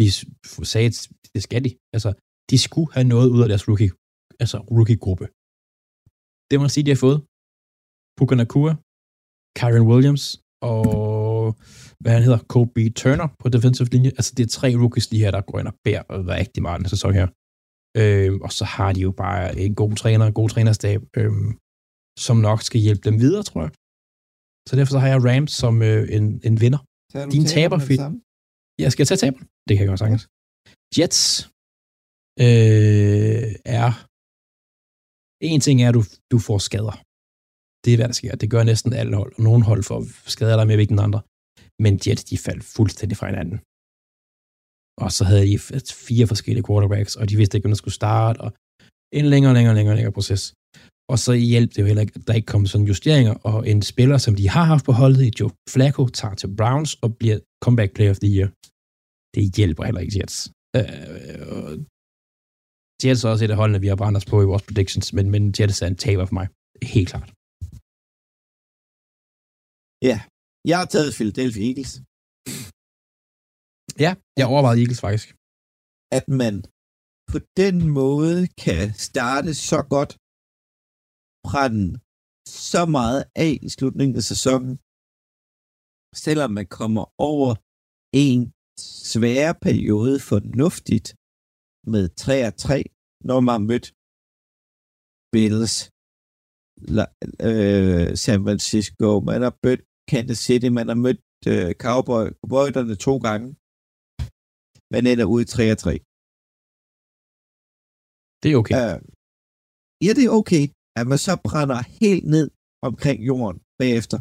vi sagde, det skal de. Altså, de skulle have noget ud af deres rookie, altså rookie-gruppe. Det må man sige, de har fået. Puka Nakua, Kyron Williams og hvad han hedder, Kobe Turner på defensive linje. Altså, det er tre rookies lige her, der går ind og bærer rigtig meget den sæson her. Øhm, og så har de jo bare en god træner, en god trænerstab, øhm, som nok skal hjælpe dem videre, tror jeg. Så derfor så har jeg Rams som øh, en, en vinder. Din taber, Phil. Jeg skal tage taber. Det kan jeg godt sagtens. Jets øh, er... En ting er, at du, du får skader. Det er, hvad der sker. Det gør næsten alle hold, og nogle hold får skader, der er mere vigtige end andre. Men Jets, de faldt fuldstændig fra hinanden. Og så havde de fire forskellige quarterbacks, og de vidste ikke, hvem der skulle starte, og en længere, længere, længere, længere proces. Og så hjælp det jo heller ikke, at der ikke kom sådan justeringer, og en spiller, som de har haft på holdet i Joe Flacco, tager til Browns og bliver comeback player of the year. det hjælper heller ikke Jets. Øh, Jets er også et af holdene, vi har brændt os på i vores predictions, men, men Jets er en taber for mig. Helt klart. Ja, jeg har taget Philadelphia Eagles. Ja, jeg overvejede Eagles faktisk. At man på den måde kan starte så godt, brænde så meget af i slutningen af sæsonen, selvom man kommer over en svær periode fornuftigt med 3 og 3, når man mødt Bills, øh, San Francisco, man har mødt Kansas City, man har mødt øh, Cowboy, Cowboyderne to gange. Man ender ud i 3 og 3. Det er okay. Uh, ja, det er okay, at man så brænder helt ned omkring jorden bagefter.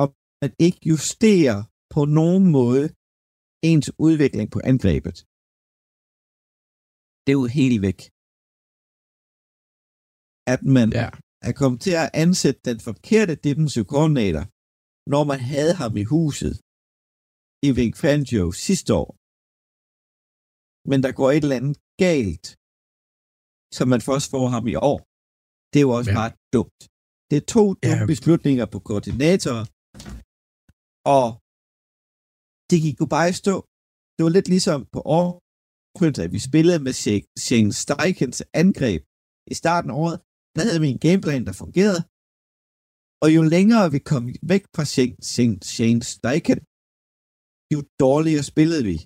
Og man ikke justerer på nogen måde ens udvikling på angrebet. Det er jo helt væk. At man Ja. er kommet til at ansætte den forkerte defensive coordinator, når man havde ham i huset i Vic Fangio sidste år. Men der går et eller andet galt, så man først får ham i år. Det er jo også Ja. bare dumt. Det er to dumme Ja. beslutninger på koordinatorer, og det gik jo bare i stå. Det var lidt ligesom på år, at vi spillede med Shane Steichens angreb i starten af året. Der havde vi en gameplan, der fungerede. Og jo længere vi kom væk fra Shane, Shane, Steichen, jo dårligere spillede vi.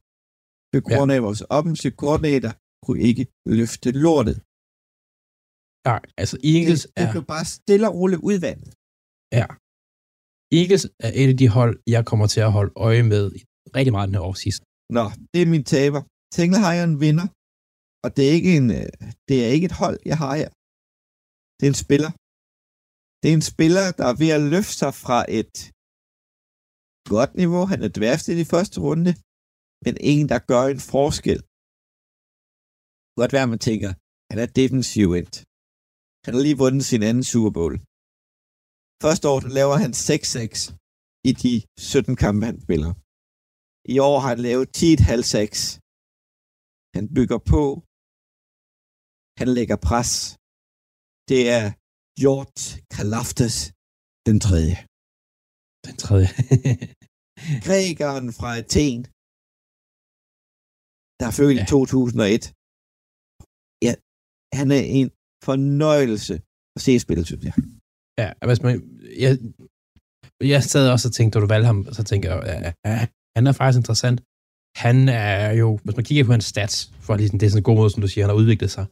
På grund af vores offensive koordinator kunne ikke løfte lortet. Nej, altså Eagles det, det er, blev bare stille og roligt udvandet. Eagles er et af de hold, jeg kommer til at holde øje med i rigtig meget den her offseason. Nå, det er min taber. Tingle har en vinder, og det er ikke en, øh, det er ikke et hold, jeg har her. Det er en spiller. Det er en spiller, der er ved at løfte sig fra et godt niveau. Han er dværftet i første runde, men en, der gør en forskel. Det kan godt være, man tænker, han er defensiv end. Han har lige vundet sin anden Super Bowl. Første år laver han 6-6 i de 17 kampe, han spiller. I år har han lavet 10,5-6. Han bygger på. Han lægger pres. Det er George Kalaftes den tredje. Den tredje. (laughs) Grækeren fra Athen, der er født Ja. i 2001. Ja, han er en fornøjelse at se spille, synes jeg. ja, hvis man, jeg, jeg sad også og tænkte, da du valgte ham, så tænker jeg, ja, ja, han er faktisk interessant. Han er jo, hvis man kigger på hans stats, for ligesom, det er sådan en god måde, som du siger, han har udviklet sig.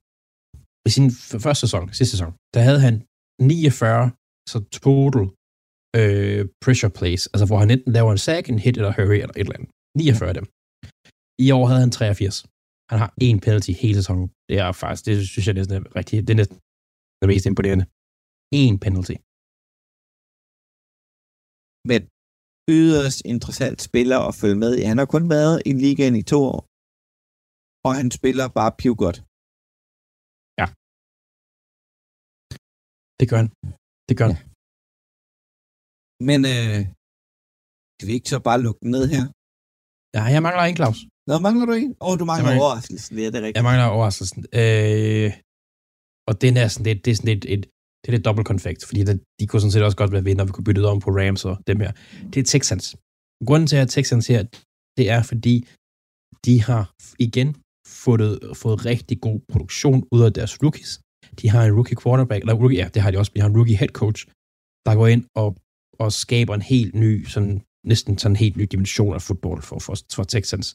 I sin første sæson, sidste sæson, der havde han 49 så total øh, pressure plays, altså hvor han enten laver en sack, en hit eller hurry eller et eller andet. 49 af dem. I år havde han 83. Han har en penalty hele sæsonen. Det er faktisk, det synes jeg næsten er rigtigt. det er næsten det mest imponerende. En penalty. Men yderst interessant spiller at følge med i. Han har kun været i ligaen i to år. Og han spiller bare piv godt. Det gør han. Det gør han. Men øh, skal vi ikke så bare lukke den ned her? Ja, jeg mangler en, Claus. Nå, mangler du en? Åh, oh, du mangler mangler- overraskelsen. Ja, det er rigtigt. Jeg mangler overraskelsen. Øh, og det er sådan lidt, det er sådan et, et det er lidt dobbelt konfekt, fordi det, de kunne sådan set også godt være vinder, vi kunne bytte det om på Rams og dem her. Det er Texans. Grunden til, at Texans her, det er, fordi de har igen fået, fået rigtig god produktion ud af deres rookies. De har en rookie quarterback, eller rookie, ja, det har de også, men de har en rookie head coach, der går ind og, og skaber en helt ny, sådan, næsten sådan en helt ny dimension af fodbold for, for, for Texans.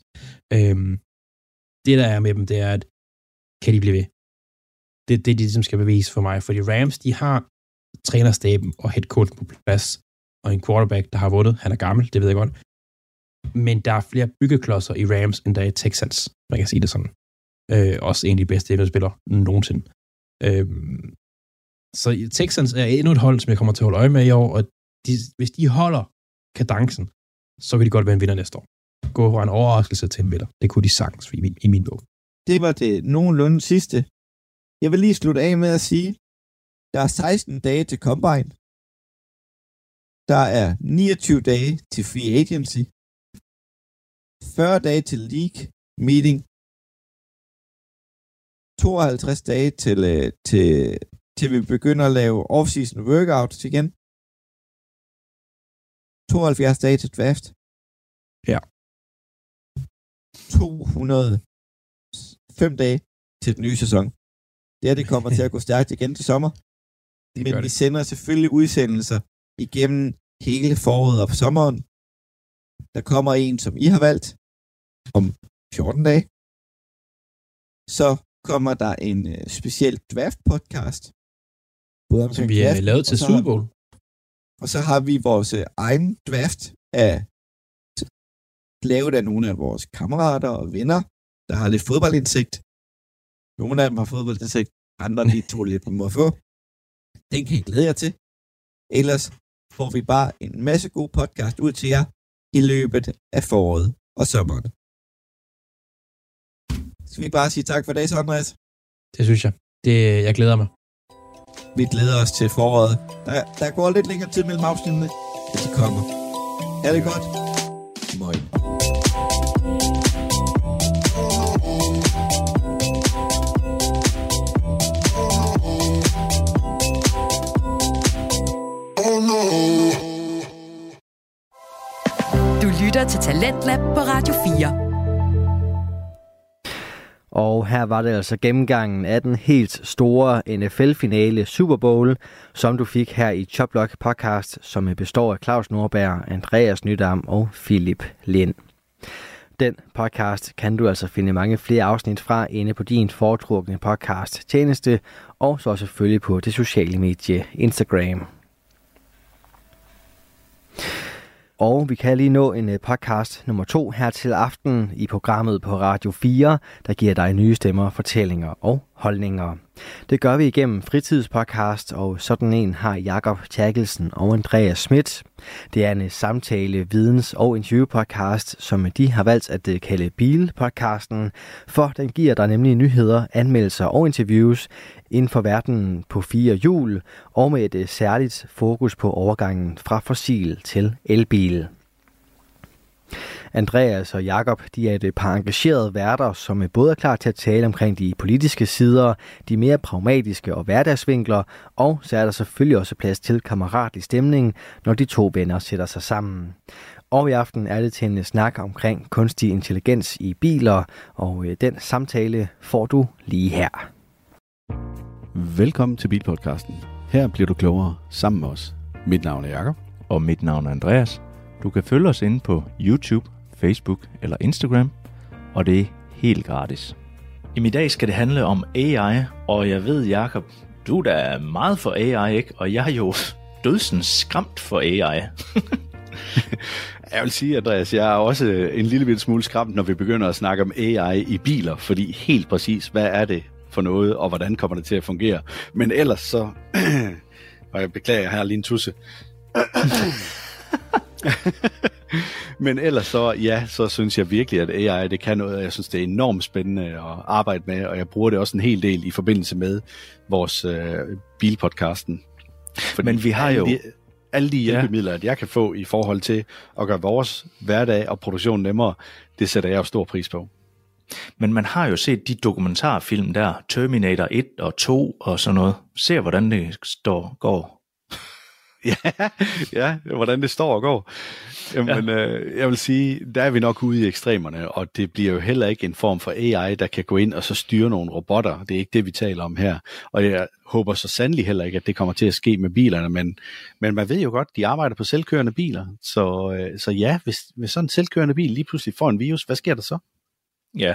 Øhm, det, der er med dem, det er, at kan de blive ved? Det er det, de ligesom skal bevise for mig. Fordi Rams, de har trænerstaben og head coach på plads, og en quarterback, der har vundet. Han er gammel, det ved jeg godt. Men der er flere byggeklodser i Rams, end der er i Texans. Man kan sige det sådan. Øh, også en af de bedste NFL-spillere nogensinde. Øh, så Texans er endnu et hold, som jeg kommer til at holde øje med i år, og de, hvis de holder kadencen, så kan de godt være en vinder næste år. Gå fra en overraskelse til en vinder. Det kunne de sagtens i min, i min bog. Det var det nogenlunde sidste. Jeg vil lige slutte af med at sige, der er 16 dage til Combine. Der er 29 dage til Free Agency. 40 dage til league meeting, 52 dage til, øh, til, til vi begynder at lave off-season workouts igen, 72 dage til draft. Ja. 205 dage til den nye sæson. Det her, det kommer til at gå stærkt igen til sommer. (laughs) Det Men vi det. sender selvfølgelig udsendelser igennem hele foråret og sommeren. Der kommer en, som I har valgt om 14 dage. Så kommer der en øh, speciel draft-podcast. Både Som vi har draft, lavet til Super har- Bowl. Og så har vi vores øh, egen draft af lavet af nogle af vores kammerater og venner, der har lidt fodboldindsigt. Nogle af dem har fodboldindsigt, andre de to lidt må få. Den kan I glæde jer til. Ellers får vi bare en masse god podcast ud til jer i løbet af foråret og sommeren. Skal vi bare sige tak for dags, Andreas? Det synes jeg. Det, jeg glæder mig. Vi glæder os til foråret. Der, der går lidt længere tid mellem afsnittene, men de kommer. Er det godt? Møj. Du lytter til Talentlab på Radio 4. Og her var det altså gennemgangen af den helt store NFL-finale Super Bowl, som du fik her i Choplock podcast, som består af Claus Nordberg, Andreas Nydam og Philip Lind. Den podcast kan du altså finde mange flere afsnit fra inde på din foretrukne podcast tjeneste, og så selvfølgelig på det sociale medie Instagram. Og vi kan lige nå en øh, podcast nummer to her til aften i programmet på Radio 4, der giver dig nye stemmer, fortællinger og holdninger. Det gør vi igennem fritidspodcast, og sådan en har Jakob Tjerkelsen og Andreas Schmidt. Det er en øh, samtale, videns- og interviewpodcast, som øh, de har valgt at kalde Bilpodcasten, for den giver dig nemlig nyheder, anmeldelser og interviews inden for verdenen på fire hjul, og med et øh, særligt fokus på overgangen fra fossil til elbil. Andreas og Jakob de er et øh, par engagerede værter, som er både er klar til at tale omkring de politiske sider, de mere pragmatiske og hverdagsvinkler, og så er der selvfølgelig også plads til kammeratlig stemning, når de to venner sætter sig sammen. Og i aften er det til en snak omkring kunstig intelligens i biler, og den samtale får du lige her. Velkommen til Bilpodcasten. Her bliver du klogere sammen med os. Mit navn er Jakob. og mit navn er Andreas. Du kan følge os inde på YouTube, Facebook eller Instagram, og det er helt gratis. Jamen, I dag skal det handle om AI, og jeg ved, Jakob, du er da meget for AI, ikke? Og jeg er jo (laughs) dødsens skræmt for AI. (laughs) Jeg vil sige, Andreas, jeg er også en lille smule skræmt, når vi begynder at snakke om AI i biler, fordi helt præcis, hvad er det for noget, og hvordan kommer det til at fungere? Men ellers så... (clears throat) og jeg beklager, jeg har lige en tusse. (clears throat) Men ellers så, ja, så synes jeg virkelig, at AI det kan noget, og jeg synes, det er enormt spændende at arbejde med, og jeg bruger det også en hel del i forbindelse med vores øh, bilpodcasten. Fordi Men vi har jo- De, alle de Ja. hjælpemidler, at jeg kan få i forhold til at gøre vores hverdag og produktion nemmere, det sætter jeg jo stor pris på. Men man har jo set de dokumentarfilm der, Terminator 1 og 2 og sådan noget. Se, hvordan det står, går. (laughs) ja, ja, hvordan det står og går. Jamen, ja. øh, jeg vil sige, der er vi nok ude i ekstremerne, og det bliver jo heller ikke en form for AI, der kan gå ind og så styre nogle robotter. Det er ikke det, vi taler om her. Og jeg håber så sandelig heller ikke, at det kommer til at ske med bilerne, men, men man ved jo godt, de arbejder på selvkørende biler. Så, øh, så ja, hvis, hvis sådan en selvkørende bil lige pludselig får en virus, hvad sker der så? Ja,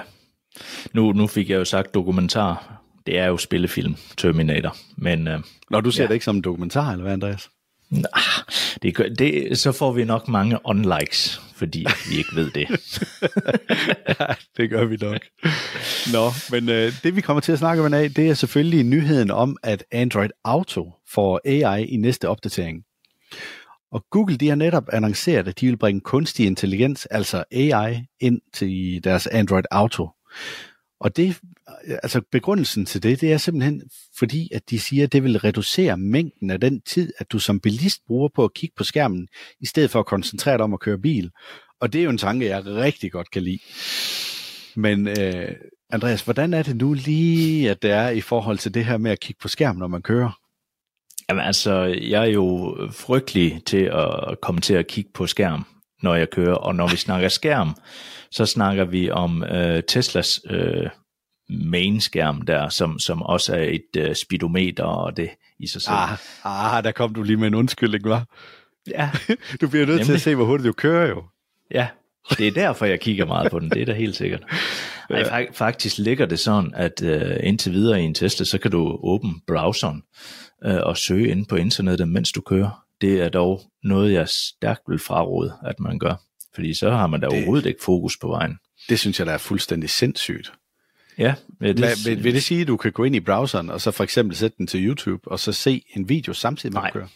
nu, nu fik jeg jo sagt dokumentar. Det er jo spillefilm, Terminator. Men øh, Når du ser Ja. det ikke som en dokumentar, eller hvad, Andreas? det, gør- det, så får vi nok mange unlikes, fordi vi ikke ved det. (laughs) ja, det gør vi nok. Nå, men øh, det vi kommer til at snakke om i dag, det er selvfølgelig nyheden om, at Android Auto får AI i næste opdatering. Og Google de har netop annonceret, at de vil bringe kunstig intelligens, altså AI, ind til deres Android Auto. Og det, altså begrundelsen til det, det er simpelthen fordi, at de siger, at det vil reducere mængden af den tid, at du som bilist bruger på at kigge på skærmen, i stedet for at koncentrere dig om at køre bil. Og det er jo en tanke, jeg rigtig godt kan lide. Men øh, Andreas, hvordan er det nu lige, at det er i forhold til det her med at kigge på skærmen, når man kører? Jamen altså, jeg er jo frygtelig til at komme til at kigge på skærm, når jeg kører. Og når vi snakker skærm, så snakker vi om øh, Teslas øh, main-skærm der, som, som også er et øh, speedometer og det i sig selv. Ah, ah, der kom du lige med en undskyldning, var. Ja, (laughs) Du bliver nødt til Nemlig. at se, hvor hurtigt du kører jo. ja, det er derfor, jeg kigger meget på den. Det er da helt sikkert. Ej, fa- faktisk ligger det sådan, at øh, indtil videre i en Tesla, så kan du åbne browseren øh, og søge ind på internettet, mens du kører. Det er dog noget, jeg stærkt vil fraråde, at man gør. Fordi så har man da Det- overhovedet ikke fokus på vejen. Det synes jeg, der er fuldstændig sindssygt. Ja, ja, det, Hvad, vil, vil det sige, at du kan gå ind i browseren, og så for eksempel sætte den til YouTube, og så se en video samtidig med Nej. at køre?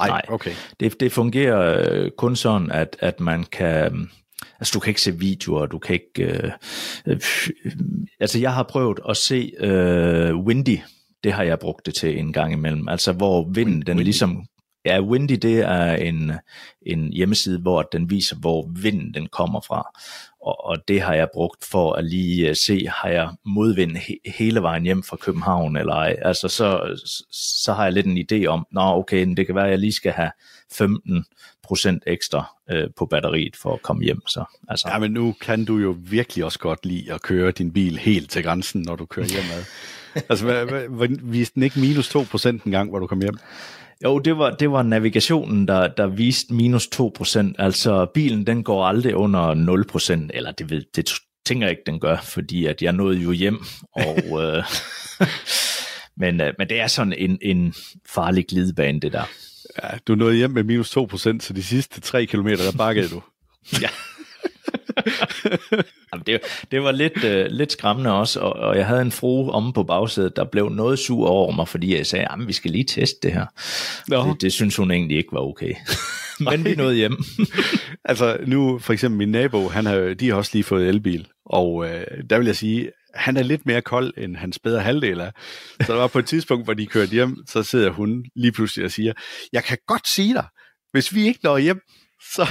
Ej, Nej. okay. Det, det fungerer øh, kun sådan, at, at man kan... Altså, du kan ikke se videoer, du kan ikke... Øh, øh, altså, jeg har prøvet at se øh, Windy. Det har jeg brugt det til en gang imellem. Altså, hvor vinden, den Windy? ligesom... Ja, Windy, det er en, en hjemmeside, hvor den viser, hvor vinden den kommer fra. Og, og det har jeg brugt for at lige øh, se, har jeg modvind he, hele vejen hjem fra København eller ej. Altså, så, så har jeg lidt en idé om, nå okay, det kan være, at jeg lige skal have 15 procent ekstra øh, på batteriet for at komme hjem. Så, altså, Ja, men nu kan du jo virkelig også godt lide at køre din bil helt til grænsen, når du kører hjemad. (laughs) altså, hvad, hvad, hvad, viste den ikke minus 2% en gang, hvor du kom hjem? Jo, det var, det var navigationen, der, der viste minus 2%. Altså bilen, den går aldrig under 0%, eller det, ved, det tænker jeg ikke, den gør, fordi at jeg nåede jo hjem. Og, (laughs) øh, (laughs) men, øh, men det er sådan en, en farlig glidebane, det der. Ja, du nåede hjem med minus 2%, så de sidste 3 km, der bakkede du. (laughs) Ja. Jamen, det, det var lidt, øh, lidt skræmmende også, og, og jeg havde en frue omme på bagsædet, der blev noget sur over mig, fordi jeg sagde, at vi skal lige teste det her. Nå. Det, det synes hun egentlig ikke var okay. (laughs) Men vi nåede hjem. (laughs) Altså nu, for eksempel min nabo, han har, de har også lige fået elbil, og øh, der vil jeg sige, han er lidt mere kold, end hans bedre halvdel er. Så der var på et tidspunkt, hvor de kørte hjem, så sidder hun lige pludselig og siger, jeg kan godt sige dig, hvis vi ikke når hjem, så,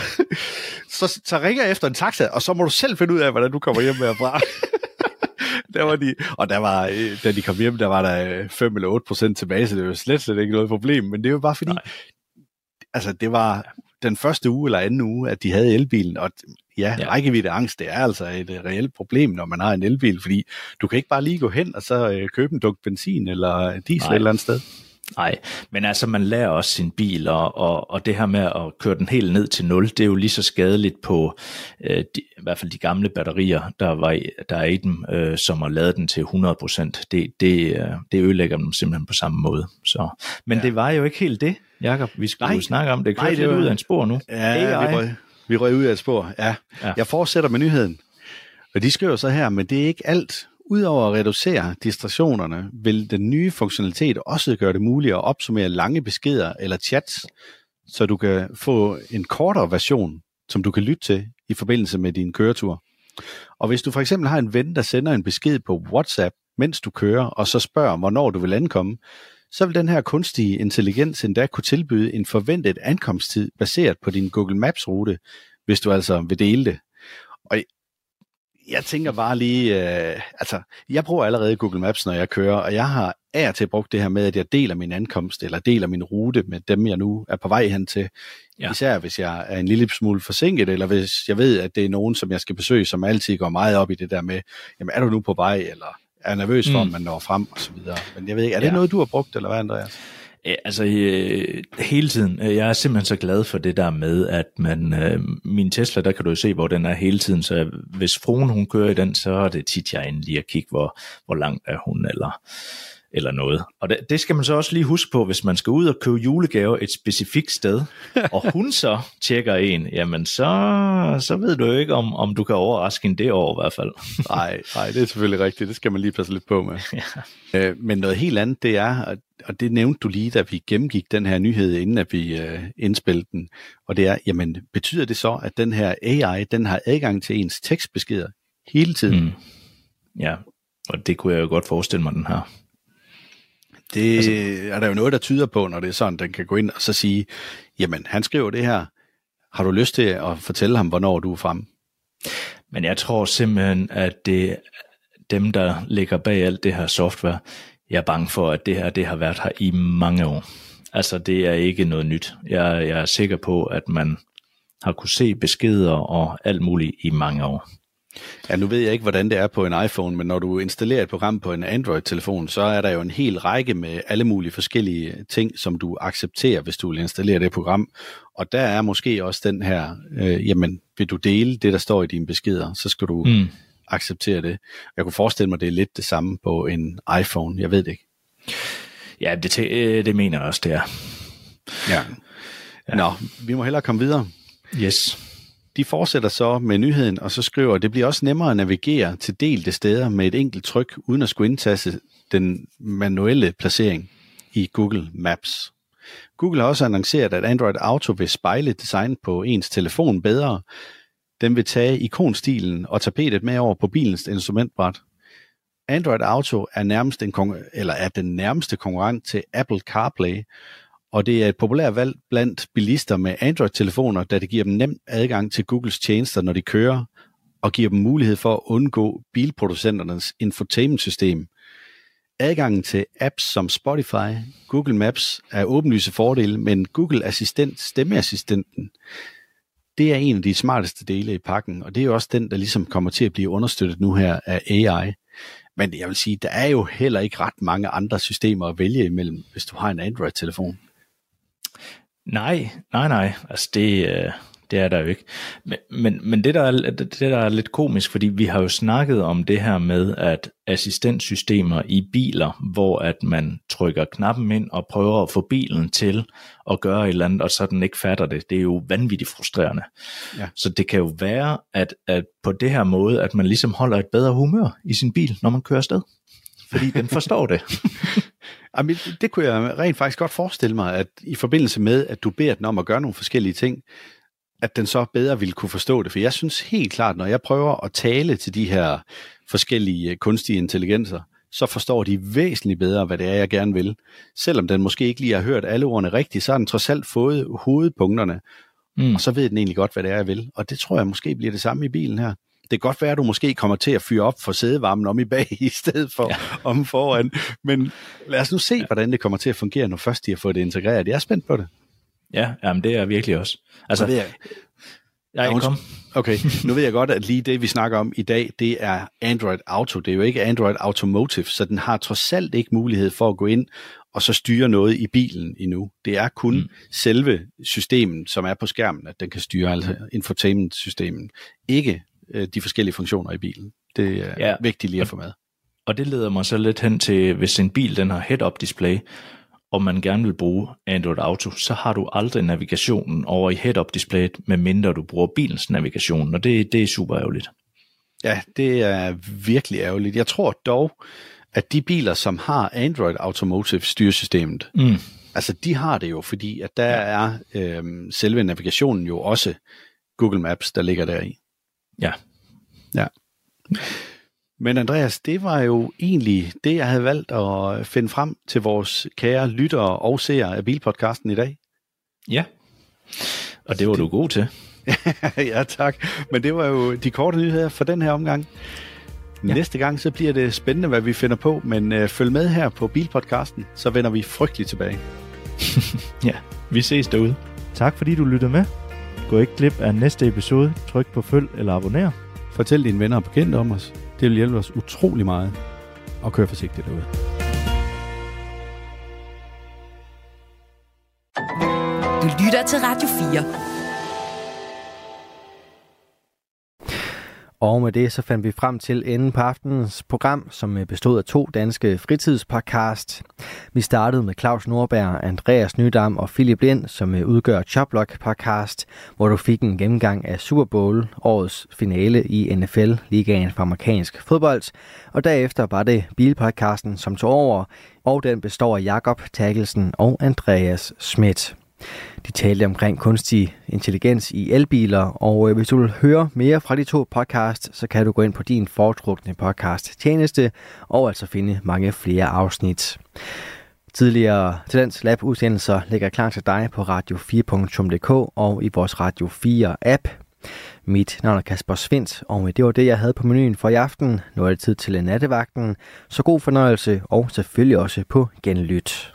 så, så ringer jeg efter en taxa, og så må du selv finde ud af, hvordan du kommer hjem herfra. (laughs) der var de, og der var, øh, da de kom hjem, der var der 5 eller 8 procent tilbage, så det var slet, slet ikke noget problem. Men det var bare fordi, Nej. altså det var den første uge eller anden uge, at de havde elbilen, og ja, Ja. rækkeviddeangst, det er altså et øh, reelt problem, når man har en elbil, fordi du kan ikke bare lige gå hen og så øh, købe en dunk benzin eller diesel Nej. et eller andet sted. Nej, men altså man lærer også sin bil, og, og, og det her med at køre den helt ned til 0, det er jo lige så skadeligt på øh, de, i hvert fald de gamle batterier, der, var i, der er i dem, øh, som at lade den til 100%. Det, det, øh, det ødelægger dem simpelthen på samme måde. Så. Men ja. Det var jo ikke helt det, Jakob. Vi skulle Nej. snakke om det. Nej, Kørte det lidt var- ud af en spor nu. Ja, AI. vi vi røg ud af et spor. Ja. Ja. Jeg fortsætter med nyheden. Og de skriver så her, men det er ikke alt. Udover at reducere distraktionerne, vil den nye funktionalitet også gøre det muligt at opsummere lange beskeder eller chats, så du kan få en kortere version, som du kan lytte til i forbindelse med din køretur. Og hvis du for eksempel har en ven, der sender en besked på WhatsApp, mens du kører, og så spørger, hvornår du vil ankomme, så vil den her kunstige intelligens endda kunne tilbyde en forventet ankomsttid baseret på din Google Maps-rute, hvis du altså vil dele det. Og jeg tænker bare lige, øh, altså, jeg bruger allerede Google Maps, når jeg kører, og jeg har af og til brugt det her med, at jeg deler min ankomst, eller deler min rute med dem, jeg nu er på vej hen til. Ja. Især hvis jeg er en lille smule forsinket, eller hvis jeg ved, at det er nogen, som jeg skal besøge, som altid går meget op i det der med, jamen er du nu på vej, eller er nervøs for, Mm. om man når frem, og så videre. Men jeg ved ikke, er det Ja. noget, du har brugt, eller hvad, Andreas? Altså øh, hele tiden. Øh, Jeg er simpelthen så glad for det der med, at man, øh, min Tesla, der kan du jo se, hvor den er hele tiden. Så hvis fruen hun kører i den, så er det tit, jeg inde lige at kigge, hvor, hvor langt er hun, eller, eller noget. Og det, det skal man så også lige huske på, hvis man skal ud og købe julegaver et specifikt sted, og (laughs) hun så tjekker en, jamen så, så ved du jo ikke, om, om du kan overraske hende det år i hvert fald. (laughs) Nej, nej, det er selvfølgelig rigtigt. Det skal man lige passe lidt på med. (laughs) Ja. Øh, men noget helt andet, det er, og- det nævnte du lige, da vi gennemgik den her nyhed, inden at vi øh, indspillede den, og det er, jamen, betyder det så, at den her AI, den har adgang til ens tekstbeskeder hele tiden? Mm. Mm. Ja, og det kunne jeg jo godt forestille mig, den her. Det altså, er der jo noget, der tyder på, når det er sådan, den kan gå ind og så sige, jamen, han skriver det her, Har du lyst til at fortælle ham, hvornår du er fremme? Men jeg tror simpelthen, at det dem, der ligger bag alt det her software, jeg er bange for, at det her det har været her i mange år. Altså, det er ikke noget nyt. Jeg, jeg er sikker på, at man har kunne se beskeder og alt muligt i mange år. Ja, nu ved jeg ikke, hvordan det er på en iPhone, men når du installerer et program på en Android-telefon, så er der jo en hel række med alle mulige forskellige ting, som du accepterer, hvis du vil installere det program. Og der er måske også den her, øh, jamen, vil du dele det, der står i dine beskeder, så skal du mm. acceptere det. Jeg kunne forestille mig, det er lidt det samme på en iPhone. Jeg ved det ikke. Ja, det, øh, det mener jeg også, det er. Ja. ja. Nå, vi må hellere komme videre. Yes. De fortsætter så med nyheden, og så skriver, at det bliver også nemmere at navigere til delte steder med et enkelt tryk, uden at skulle indtaste den manuelle placering i Google Maps. Google har også annonceret, at Android Auto vil spejle design på ens telefon bedre. Den vil tage ikonstilen og tapetet med over på bilens instrumentbræt. Android Auto er, nærmest en eller er den nærmeste konkurrent til Apple CarPlay, og det er et populært valg blandt bilister med Android-telefoner, da det giver dem nem adgang til Googles tjenester, når de kører, og giver dem mulighed for at undgå bilproducenternes infotainment-system. Adgangen til apps som Spotify, Google Maps er åbenlyse fordele, men Google Assistent, stemmeassistenten, det er en af de smarteste dele i pakken, og det er jo også den, der ligesom kommer til at blive understøttet nu her af AI. Men jeg vil sige, der er jo heller ikke ret mange andre systemer at vælge imellem, hvis du har en Android-telefon. Nej, nej, nej. Altså det, øh, det er der jo ikke. Men, men, men det, der er, det, der er lidt komisk, fordi vi har jo snakket om det her med, at assistentsystemer i biler, hvor at man trykker knappen ind og prøver at få bilen til at gøre et eller andet, og så den ikke fatter det, det er jo vanvittigt frustrerende. Ja. Så det kan jo være, at, at på det her måde, at man ligesom holder et bedre humør i sin bil, når man kører afsted. Fordi den forstår det. (laughs) Jamen, det kunne jeg rent faktisk godt forestille mig, at i forbindelse med, at du beder den om at gøre nogle forskellige ting, at den så bedre ville kunne forstå det. For jeg synes helt klart, når jeg prøver at tale til de her forskellige øh, kunstige intelligenser, så forstår de væsentligt bedre, hvad det er, jeg gerne vil. Selvom den måske ikke lige har hørt alle ordene rigtigt, så har den trods alt fået hovedpunkterne, mm. og så ved den egentlig godt, hvad det er, jeg vil. Og det tror jeg måske bliver det samme i bilen her. Det kan godt være, at du måske kommer til at fyre op for sædevarmen om i bag, (laughs) i stedet for ja. om foran. Men lad os nu se, hvordan det kommer til at fungere, når først de har fået det integreret. Jeg er spændt på det. Ja, jamen det er virkelig også. Altså, det er, Ja, kom. Okay, nu ved jeg godt, at lige det, vi snakker om i dag, det er Android Auto. Det er jo ikke Android Automotive, så den har trods alt ikke mulighed for at gå ind og så styre noget i bilen endnu. Det er kun mm. selve systemet, som er på skærmen, at den kan styre, altså infotainment-systemet. Ikke øh, de forskellige funktioner i bilen. Det er ja. vigtigt lige at få med. Og det leder mig så lidt hen til, hvis en bil den har head-up display, og man gerne vil bruge Android Auto, så har du aldrig navigationen over i head-up displayet, medmindre du bruger bilens navigation, og det, det er super ærgerligt. Ja, det er virkelig ærgerligt. Jeg tror dog, at de biler, som har Android Automotive styresystemet, mm. altså de har det jo, fordi at der ja. er øhm, selve navigationen jo også Google Maps, der ligger der i. Ja. Ja. Men Andreas, det var jo egentlig det, jeg havde valgt at finde frem til vores kære lyttere og seere af Bilpodcasten i dag. Ja, og det var det... du god til. (laughs) ja, tak. Men det var jo de korte nyheder for den her omgang. Ja. Næste gang så bliver det spændende, hvad vi finder på, men øh, følg med her på Bilpodcasten, så vender vi frygteligt tilbage. (laughs) ja, vi ses derude. Tak fordi du lyttede med. Gå ikke glip af næste episode. Tryk på følg eller abonner. Fortæl dine venner og bekendte om os. Det vil hjælpe os utrolig meget. Og kør forsigtigt derude. Du lytter til Radio 4. Og med det så fandt vi frem til enden på aftenens program, som øh, bestod af to danske fritidspodcast. Vi startede med Claus Nordberg, Andreas Nydam og Philip Lind, som øh, udgør Choplock podcast, hvor du fik en gennemgang af Super Bowl, årets finale i NFL, ligaen for amerikansk fodbold. Og derefter var det Bilpodcasten, som tog over, og den består af Jakob Takkelsen og Andreas Schmidt. De talte omkring kunstig intelligens i elbiler, og øh, hvis du vil høre mere fra de to podcast, så kan du gå ind på din foretrukne podcast tjeneste og altså finde mange flere afsnit. Tidligere Talents Lab udsendelser ligger klar til dig på radio4.dk og i vores Radio 4 app. Mit navn er Kasper Svindt, og det var det, jeg havde på menuen for i aften. Nu er det tid til nattevagten, så god fornøjelse og selvfølgelig også på genlyt.